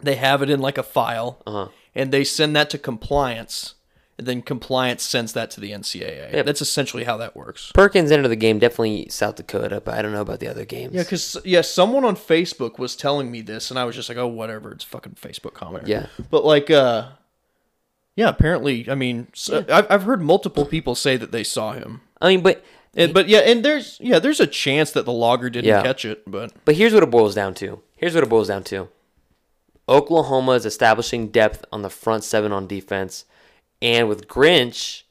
They have it in like a file, Uh-huh. and they send that to compliance, and then compliance sends that to the NCAA. Yep. That's essentially how that works. Perkins entered the game definitely South Dakota, but I don't know about the other games. Yeah, because yeah, someone on Facebook was telling me this, and I was just like, oh, whatever, it's fucking Facebook comment. Yeah. but like, uh, yeah, apparently, I mean, s I've I've heard multiple people say that they saw him, I mean, but and, but yeah, and there's yeah, there's a chance that the logger didn't Yeah. catch it, but But here's what it boils down to. Here's what it boils down to. Oklahoma is establishing depth on the front seven on defense, and with Grinch,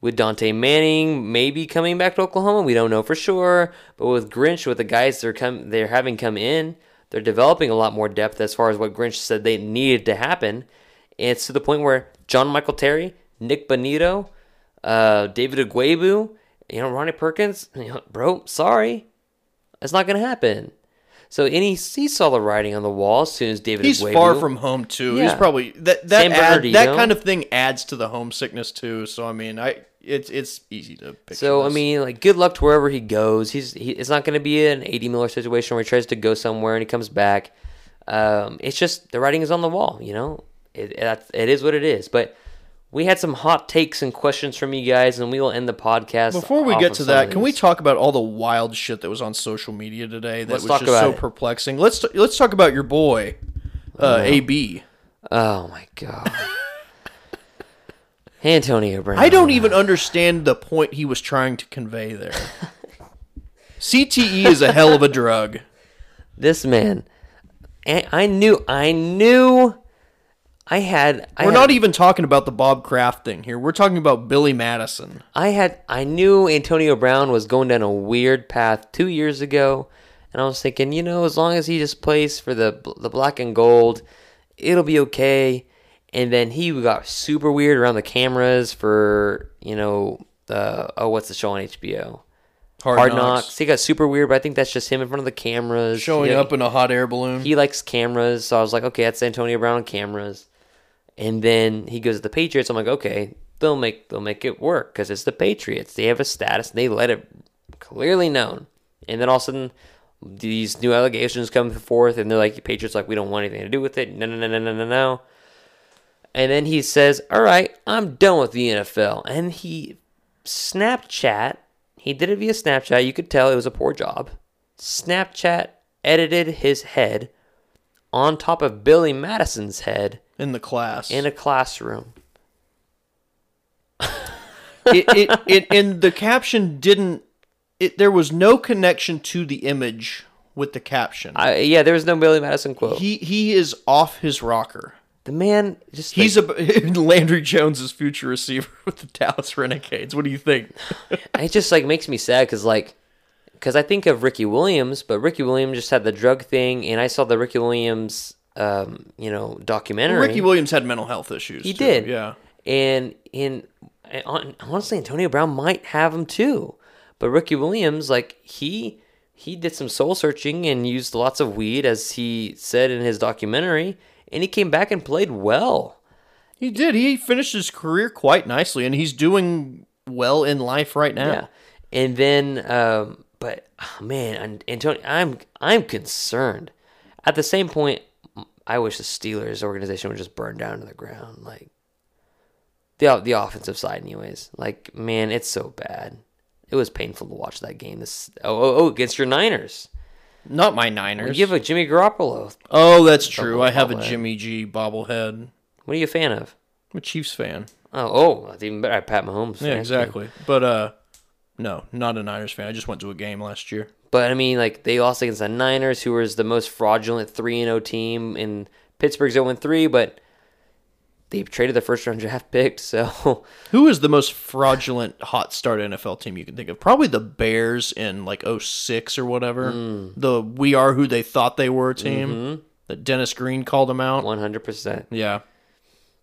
with Dante Manning maybe coming back to Oklahoma, we don't know for sure. But with Grinch, with the guys they're come they're having come in, they're developing a lot more depth as far as what Grinch said they needed to happen. And it's to the point where John Michael Terry, Nick Bonito, uh, David Ugwoegbu, you know Ronnie Perkins, you know, bro, sorry, it's not gonna happen. So and he, saw the writing on the wall as soon as David. he's Ugwoegbu- far from home too. He's probably that that add, that kind of thing adds to the homesickness too. So I mean, I it's it's easy to picture. So I mean, like, good luck to wherever he goes. He's he, it's not going to be an eighty Miller situation where he tries to go somewhere and he comes back. Um, it's just the writing is on the wall. You know, it it, it is what it is. But we had some hot takes and questions from you guys, and we will end the podcast. Before we get to that, can we talk about all the wild shit that was on social media today? That Let's was just so it. perplexing. Let's let's talk about your boy, uh, AB. Oh my god, Antonio Brown. I don't even understand the point he was trying to convey there. CTE is a hell of a drug. This man, I knew, I knew, I had. I We're had- not even talking about the Bob Kraft thing here. We're talking about Billy Madison. I had I knew Antonio Brown was going down a weird path two years ago, and I was thinking, you know, as long as he just plays for the the black and gold, it'll be okay. And then he got super weird around the cameras for you know the oh what's the show on HBO Hard, Knocks. He got super weird, but I think that's just him in front of the cameras Showing He- up in a hot air balloon. he likes cameras, so I was like, okay, that's Antonio Brown on cameras. And then he goes to the Patriots. I'm like, okay, they'll make they'll make it work because it's the Patriots. They have a status. They let it clearly known. And then all of a sudden, these new allegations come forth, and they're like, Patriots like we don't want anything to do with it. No, no, no, no, no, no, no. And then he says, all right, I'm done with the NFL. And he Snapchat. He did it via Snapchat. You could tell it was a poor job. Snapchat edited his head on top of Billy Madison's head in the class. in a classroom. it, it, it, and the caption didn't. It, there was no connection to the image with the caption. I, yeah, there was no Billy Madison quote. he he is off his rocker. the man just He's like, a Landry Jones's future receiver with the Dallas Renegades. What do you think? it just like makes me sad because like because I think of Ricky Williams, but Ricky Williams just had the drug thing, and I saw the Ricky Williams um, you know documentary. Ricky Williams had mental health issues. He too, did. Yeah. And in honestly, Antonio Brown might have him too. But Ricky Williams, like he he did some soul searching and used lots of weed, as he said in his documentary, and he came back and played well. He did. He finished his career quite nicely, and he's doing well in life right now. Yeah. And then, um, but oh, man, Antonio, I'm I'm concerned. At the same point, I wish the Steelers organization would just burn down to the ground, like the the offensive side, anyways. Like, man, it's so bad. It was painful to watch that game. This oh oh, oh against your Niners. Not my Niners. You have a Jimmy Garoppolo. oh, that's true. I have a. Jimmy G bobblehead. What are you a fan of? I'm a Chiefs fan. Oh, oh, that's even better. I Pat Mahomes. Yeah, fan, too. exactly. But uh, no, not a Niners fan. I just went to a game last year. But I mean, like they lost against the Niners, who was the most fraudulent three and zero team in Pittsburgh's zero and three, but they traded the first round draft pick. So Who is the most fraudulent hot start NFL team you can think of? Probably the Bears in like 06 or whatever. Mm. The we are who they thought they were team Mm-hmm. that Dennis Green called them out. one hundred percent. Yeah.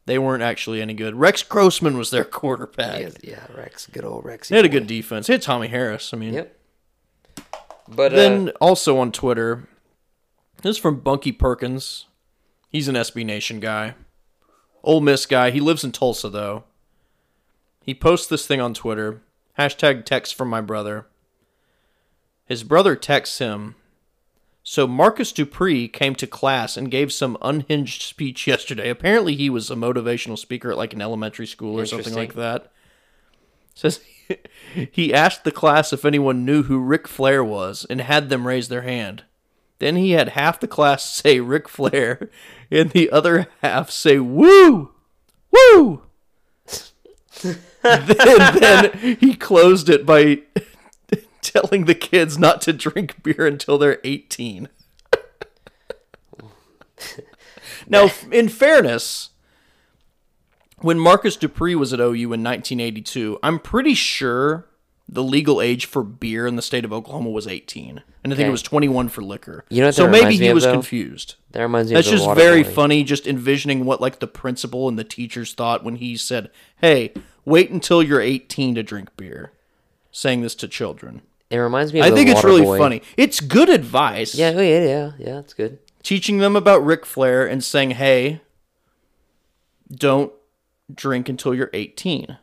They weren't actually any good. Rex Grossman was their quarterback. Yeah, Rex, good old Rex. They had a good defense. They had Tommie Harris. I mean, Yep. But then uh, also on Twitter, this is from Bunky Perkins. He's an SB Nation guy. Ole Miss guy. He lives in Tulsa, though. He posts this thing on Twitter. Hashtag text from my brother. His brother texts him So Marcus Dupree came to class and gave some unhinged speech yesterday. Apparently, he was a motivational speaker at like an elementary school or something like that. Says he asked the class if anyone knew who Ric Flair was and had them raise their hand. Then he had half the class say Ric Flair and the other half say woo, woo. then, then he closed it by telling the kids not to drink beer until they're 18. now, in fairness, when Marcus Dupree was at OU in 1982, I'm pretty sure the legal age for beer in the state of Oklahoma was 18. And I think Okay. it was 21 for liquor. You know what so maybe he of, was though? confused. That reminds me That's just very boy. funny, just envisioning what like the principal and the teachers thought when he said, "Hey, wait until you're 18 to drink beer." Saying this to children. It reminds me of I think it's really boy. funny. It's good advice. Yeah, oh, yeah, yeah, yeah. It's good. Teaching them about Ric Flair and saying, "Hey, don't drink until you're 18."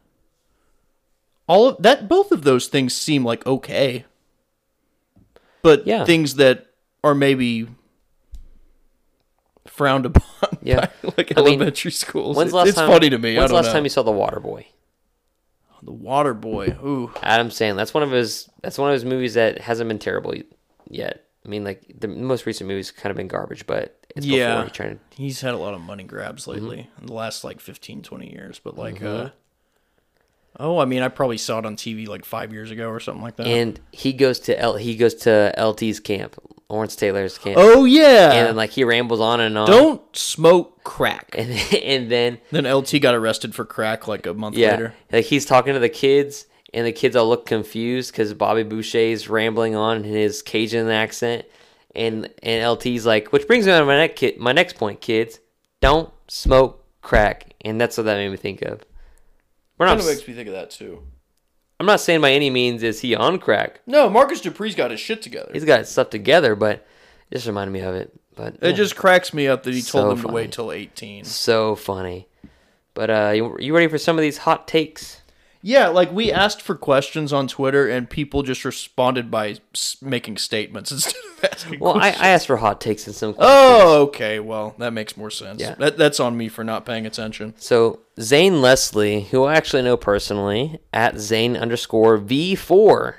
All of that both of those things seem like okay. But Yeah. things that are maybe frowned upon Yeah. by like I mean, elementary schools. When's It- last it's time, funny to me. When's I the don't last know. time you saw the Water Boy? The Water Boy. Ooh. Adam Sandler. That's one of his. That's one of his movies that hasn't been terrible yet. I mean, like the most recent movies kind of been garbage, but it's Yeah. before he to. He's had a lot of money grabs Mm-hmm. lately in the last like 15, 20 years. But like, uh, oh, I mean, I probably saw it on TV like five years ago or something like that. And he goes to L. He goes to LT's camp, Lawrence Taylor's camp. oh, yeah. and then like he rambles on and on. Don't smoke crack. And and then Then LT got arrested for crack like a month yeah, later. like he's talking to the kids, and the kids all look confused because Bobby Boucher's rambling on in his Cajun accent, and and LT's like, which brings me to my next kid, my next point, kids, don't smoke crack, and that's what that made me think of. We're not. Kind of makes me think of that too. I'm not saying by any means is he on crack. No, Marcus Dupree's got his shit together. He's got his stuff together, but it just reminded me of it. But It yeah, just cracks me up that he So told them to wait till 18. so funny. But uh, you, you ready for some of these hot takes? Yeah, like we asked for questions on Twitter and people just responded by s- making statements instead of asking Well, I, questions. I asked for hot takes and some. Oh, okay. Well, that makes more sense. Yeah. That, that's on me for not paying attention. So Zane Leslie, who I actually know personally, at Zane underscore V4.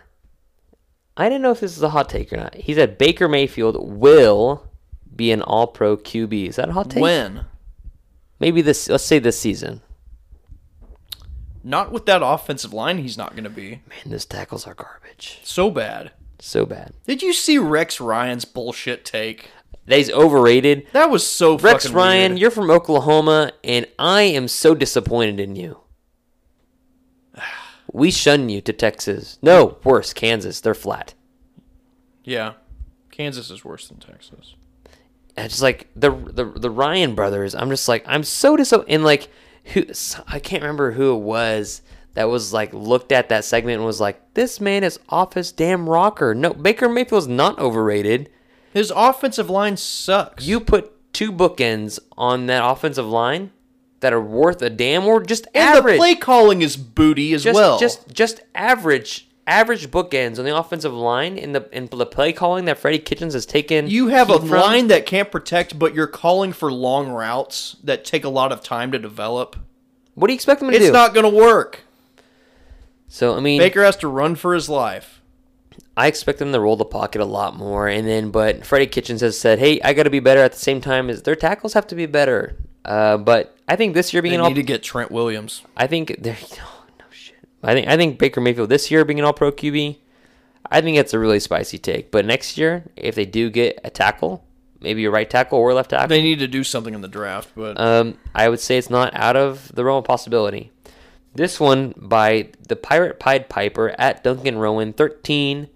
I didn't know if this is a hot take or not. He said Baker Mayfield will be an All Pro QB. Is that a hot take? When? Maybe this. Let's say this season. Not with that offensive line, he's not going to be. Man, those tackles are garbage. So bad. So bad. Did you see Rex Ryan's bullshit take? That He's overrated. That was so Rex Ryan, weird. you're from Oklahoma, and I am so disappointed in you. We shun you to Texas. No, worse, Kansas. They're flat. Yeah. Kansas is worse than Texas. And just like the the the Ryan brothers, I'm just like I'm so disappointed. And like who I can't remember who it was that was like looked at that segment and was like, "This man is off his damn rocker." No, Baker Mayfield's not overrated. His offensive line sucks. You put two bookends on that offensive line that are worth a damn, or just and average. the play calling is booty as just, well. just just average average bookends on the offensive line in the in the play calling that Freddie Kitchens has taken. you have a from. line that can't protect, but you're calling for long routes that take a lot of time to develop. What do you expect them to It's do? It's not going to work. so I mean, Baker has to run for his life. I expect them to roll the pocket a lot more, and then but Freddie Kitchens has said, "Hey, I got to be better." At the same time, as their tackles have to be better. Uh, but I think this year being They an all, need to get Trent Williams. I think they're. I think I think Baker Mayfield this year being an All Pro QB, I think it's a really spicy take. But next year, if they do get a tackle, maybe a right tackle or left tackle, They need to do something in the draft, but um, I would say it's not out of the realm of possibility. This one by the Pirate Pied Piper at Duncan Rowan 13.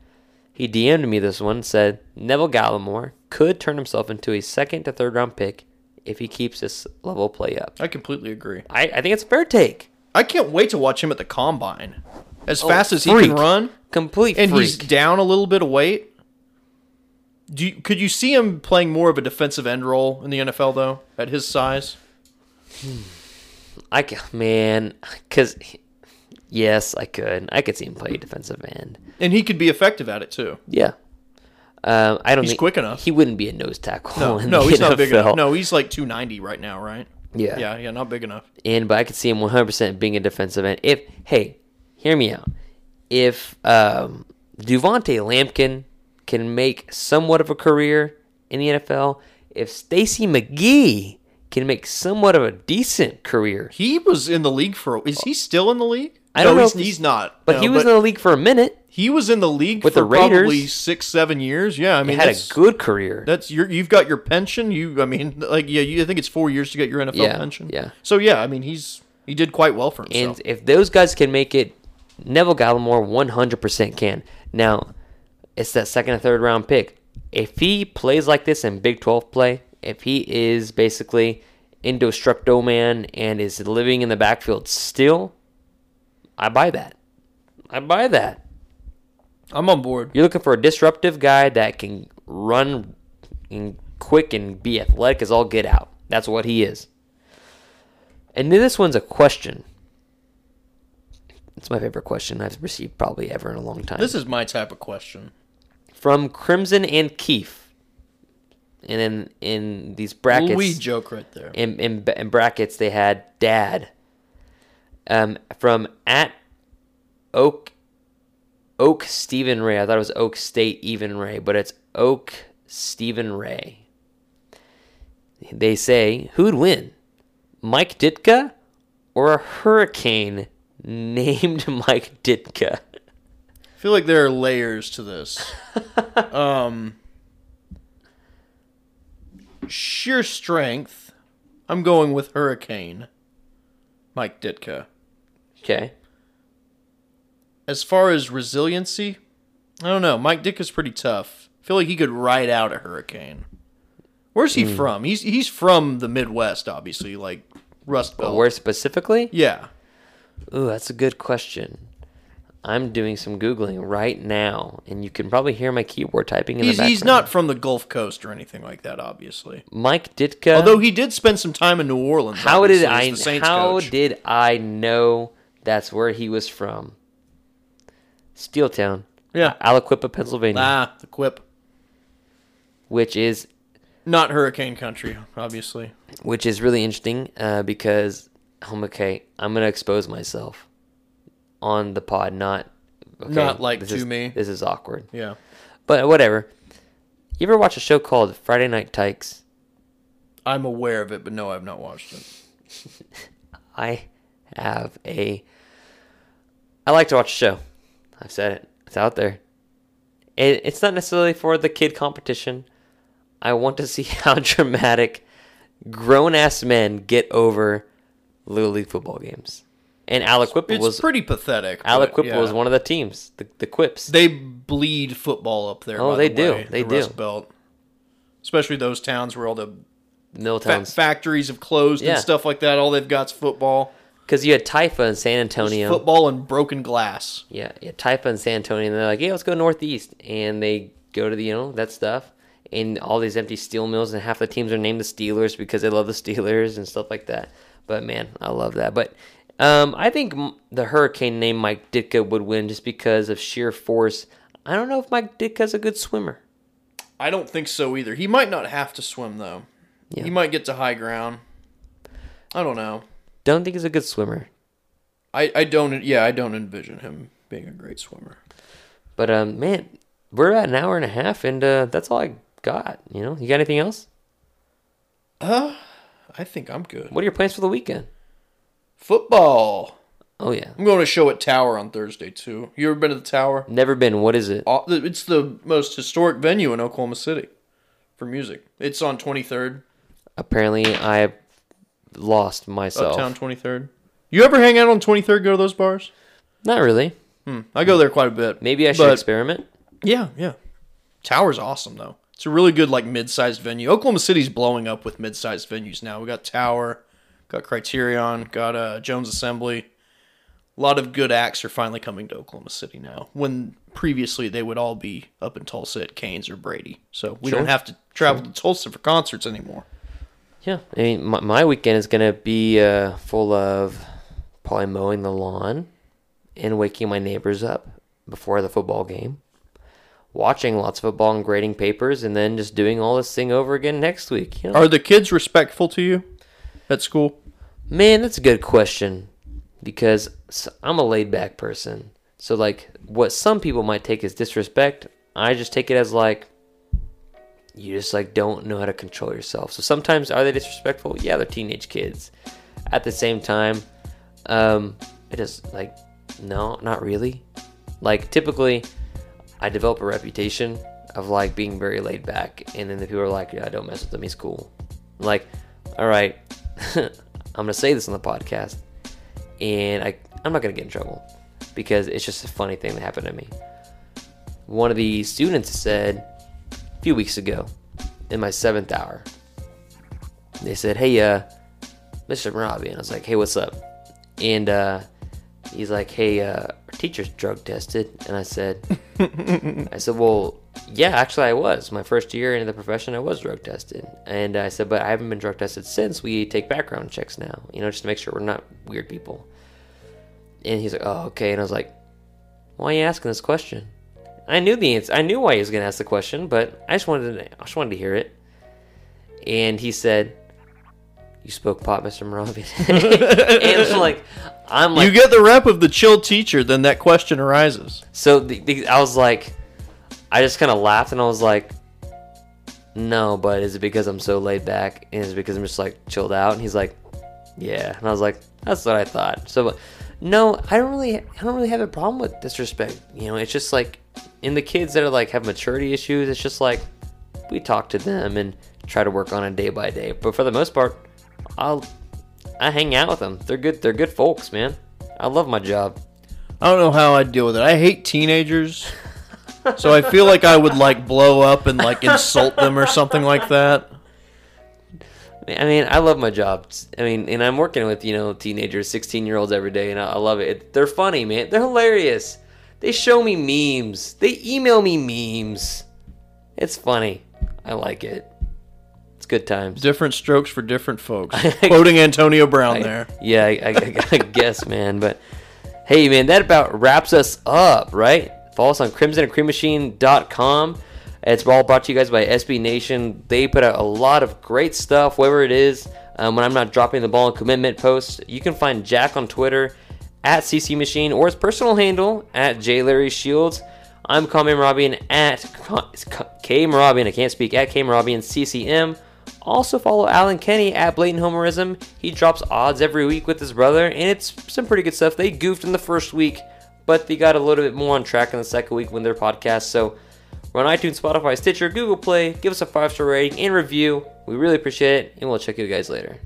He DM'd me this one, said Neville Gallimore could turn himself into a second to third round pick if he keeps this level play up. I completely agree. I, I think it's a fair take. I can't wait to watch him at the combine. As Oh, fast as he can run, Complete and freak. he's down a little bit of weight. Do you, could you see him playing more of a defensive end role in the NFL though, at his size? I man, because yes, I could. I could see him play a defensive end. And he could be effective at it too. Yeah. Um, I don't He's quick enough. He wouldn't be a nose tackle. No, no, he's not big enough. No, he's like 290 right now, right? Yeah. Yeah, yeah, not big enough. and but I could see him 100% being a defensive end. If hey, hear me out. If um, Du'Vonta Lampkin can make somewhat of a career in the NFL, if Stacy McGee can make somewhat of a decent career, He was in the league for. Is he still in the league? I don't no, know he's, he's- he's not. but No, he was in the league for a minute. he was in the league With for the Raiders. probably six, seven years. Yeah, I mean, He had a good career. That's your. You've got your pension. You, I mean, like, yeah, you, I think it's four years to get your NFL Yeah, pension. yeah. So yeah, I mean, he's he did quite well for himself. And if those guys can make it, Neville Gallimore 100% can. Now, it's that second and third round pick. If he plays like this in Big 12 play, if he is basically indestructo man and is living in the backfield still, I buy that. I buy that. I'm on board. You're looking for a disruptive guy that can run and quick and be athletic as all get out. That's what he is. And then this one's a question. It's my favorite question I've received probably ever in a long time. This is my type of question. from Crimson and Keefe. And then in these brackets, Louis joke right there. in, in, in brackets they had dad um, from at oak oak stephen ray i thought it was oak state even ray but it's oak stephen ray they say who'd win mike ditka or a hurricane named mike ditka I feel like there are layers to this. um, sheer strength. I'm going with Hurricane. Mike Ditka. Okay As far as resiliency, I don't know. Mike Ditka's pretty tough. I feel like he could ride out a hurricane. Where's he hmm. from? He's he's from the Midwest, obviously, like Rust Belt. where specifically Yeah. Ooh, that's a good question. I'm doing some googling right now, and you can probably hear my keyboard typing in He's the background. he's not from the Gulf Coast or anything like that, obviously. Mike Ditka. Although he did spend some time in New Orleans. how did I? How coach. did I know that's where he was from? Steeltown, Yeah. Aliquippa, Pennsylvania, Ah, the quip. which is Not hurricane country, obviously. which is really interesting uh, because I'm okay. I'm gonna expose myself on the pod, not okay, Not, like, to is- me. This is awkward. Yeah. But whatever. You ever watch a show called Friday Night Tykes? I'm aware of it, but no, I've not watched it. I have a. I like to watch a show. I've said it. It's out there. It, it's not necessarily for the kid competition. I want to see how dramatic grown ass men get over little league football games. And Aliquippa It's was pretty pathetic. but Aliquippa yeah. was one of the teams. The, the Quips. They bleed football up there. Oh, they the do. way, They the do. Rust Belt. Especially those towns where all the fa- Milltowns. factories have closed Yeah. and stuff like that. All they've got's football. Because you had Taifa in San Antonio. football and broken glass. Yeah, yeah, Taifa and San Antonio, and they're like, "Yeah, let's go northeast," and they go to the you know that stuff, and all these empty steel mills, and half the teams are named the Steelers because they love the Steelers and stuff like that. But man, I love that. But um, I think the Hurricane named Mike Ditka would win just because of sheer force. I don't know if Mike Ditka's a good swimmer. I don't think so either. He might not have to swim though. Yeah. He might get to high ground. I don't know. Don't think he's a good swimmer. I, I don't yeah, I don't envision him being a great swimmer. But um, man, we're at an hour and a half, and uh, that's all I got. You know, you got anything else? I think I'm good. What are your plans for the weekend? Football. Oh yeah, I'm going to show at Tower on Thursday too. You ever been to the Tower? never been. What is it? It's the most historic venue in Oklahoma City for music. It's on 23rd, Apparently, I lost myself. Uptown 23rd. You ever hang out on 23rd? Go to those bars? Not really. I go there quite a bit. Maybe I should But- experiment. Yeah, yeah. Tower's awesome though. It's a really good like mid-sized venue. Oklahoma City's blowing up with mid-sized venues now. We got Tower, got Criterion, got uh, Jones Assembly. A lot of good acts are finally coming to Oklahoma City now. When previously they would all be up in Tulsa at Cain's or Brady, so we Sure. don't have to travel to Tulsa for concerts anymore. Yeah. I mean, my, my weekend is gonna be uh, full of probably mowing the lawn and waking my neighbors up before the football game, watching lots of football and grading papers, and then just doing all this thing over again next week. You know? Are the kids respectful to you at school? Man, that's a good question because I'm a laid back person. So, like, what some people might take as disrespect, I just take it as like, you just like don't know how to control yourself. So sometimes are they disrespectful? Yeah, they're teenage kids. At the same time, um, it is like, no, not really. Like typically, I develop a reputation of like being very laid back, and then the people are like, yeah, don't mess with him. He's cool. like, all right, I'm gonna say this on the podcast, and I I'm not gonna get in trouble because it's just a funny thing that happened to me. One of the students said few weeks ago in my seventh hour, they said, "Hey, uh, Mr. Robbie," and I was like, "Hey, what's up?" And uh, he's like, "Hey, uh, our teacher's drug tested," and I said, "I said, well, yeah, actually, I was. My first year into the profession, I was drug tested, and I said, but I haven't been drug tested since. We take background checks now, you know, just to make sure we're not weird people." And he's like, "Oh, okay," and I was like, "Why are you asking this question?" I knew the answer. I knew why he was going to ask the question, but I just wanted to, I just wanted to hear it. And he said, "You spoke pot, Mr. Moravian." and I'm like, I'm like, you get the rep of the chill teacher, then that question arises. so the, the, I was like, I just kind of laughed and I was like, no, but is it because I'm so laid back and is it because I'm just like chilled out? And he's like, yeah. And I was like, that's what I thought. So, no, I don't really, I don't really have a problem with disrespect. You know, it's just like in the kids that are like have maturity issues, it's just like we talk to them and try to work on it day by day. But for the most part, I'll, I hang out with them. They're good. They're good folks, man. I love my job. I don't know how I deal with it. I hate teenagers. so I feel like I would like blow up and like insult them or something like that. I mean, I love my job. I mean, and I'm working with you know teenagers, 16 year olds every day, and I, love it. They're funny, man. They're hilarious. They show me memes. They email me memes. It's funny. I like it. It's good times. Different strokes for different folks. Quoting Antonio Brown I- there. Yeah, I, I, I guess, man. But hey, man, that about wraps us up, right? Follow us on crimsonandcreammachine.com. It's all brought to you guys by SB Nation. They put out a lot of great stuff, whatever it is. Um, when I'm not dropping the ball in commitment posts, you can find Jack on Twitter at CC Machine or his personal handle at J Larry Shields. I'm Kamiar Marabian at K Marabian. I can't speak at K Marabian CCM. Also follow Alan Kenny at Blatant Homerism. He drops odds every week with his brother, and it's some pretty good stuff. They goofed in the first week, but they got a little bit more on track in the second week when their podcast. So we're on iTunes, Spotify, Stitcher, Google Play. Give us a five star rating and review. We really appreciate it, and we'll check you guys later.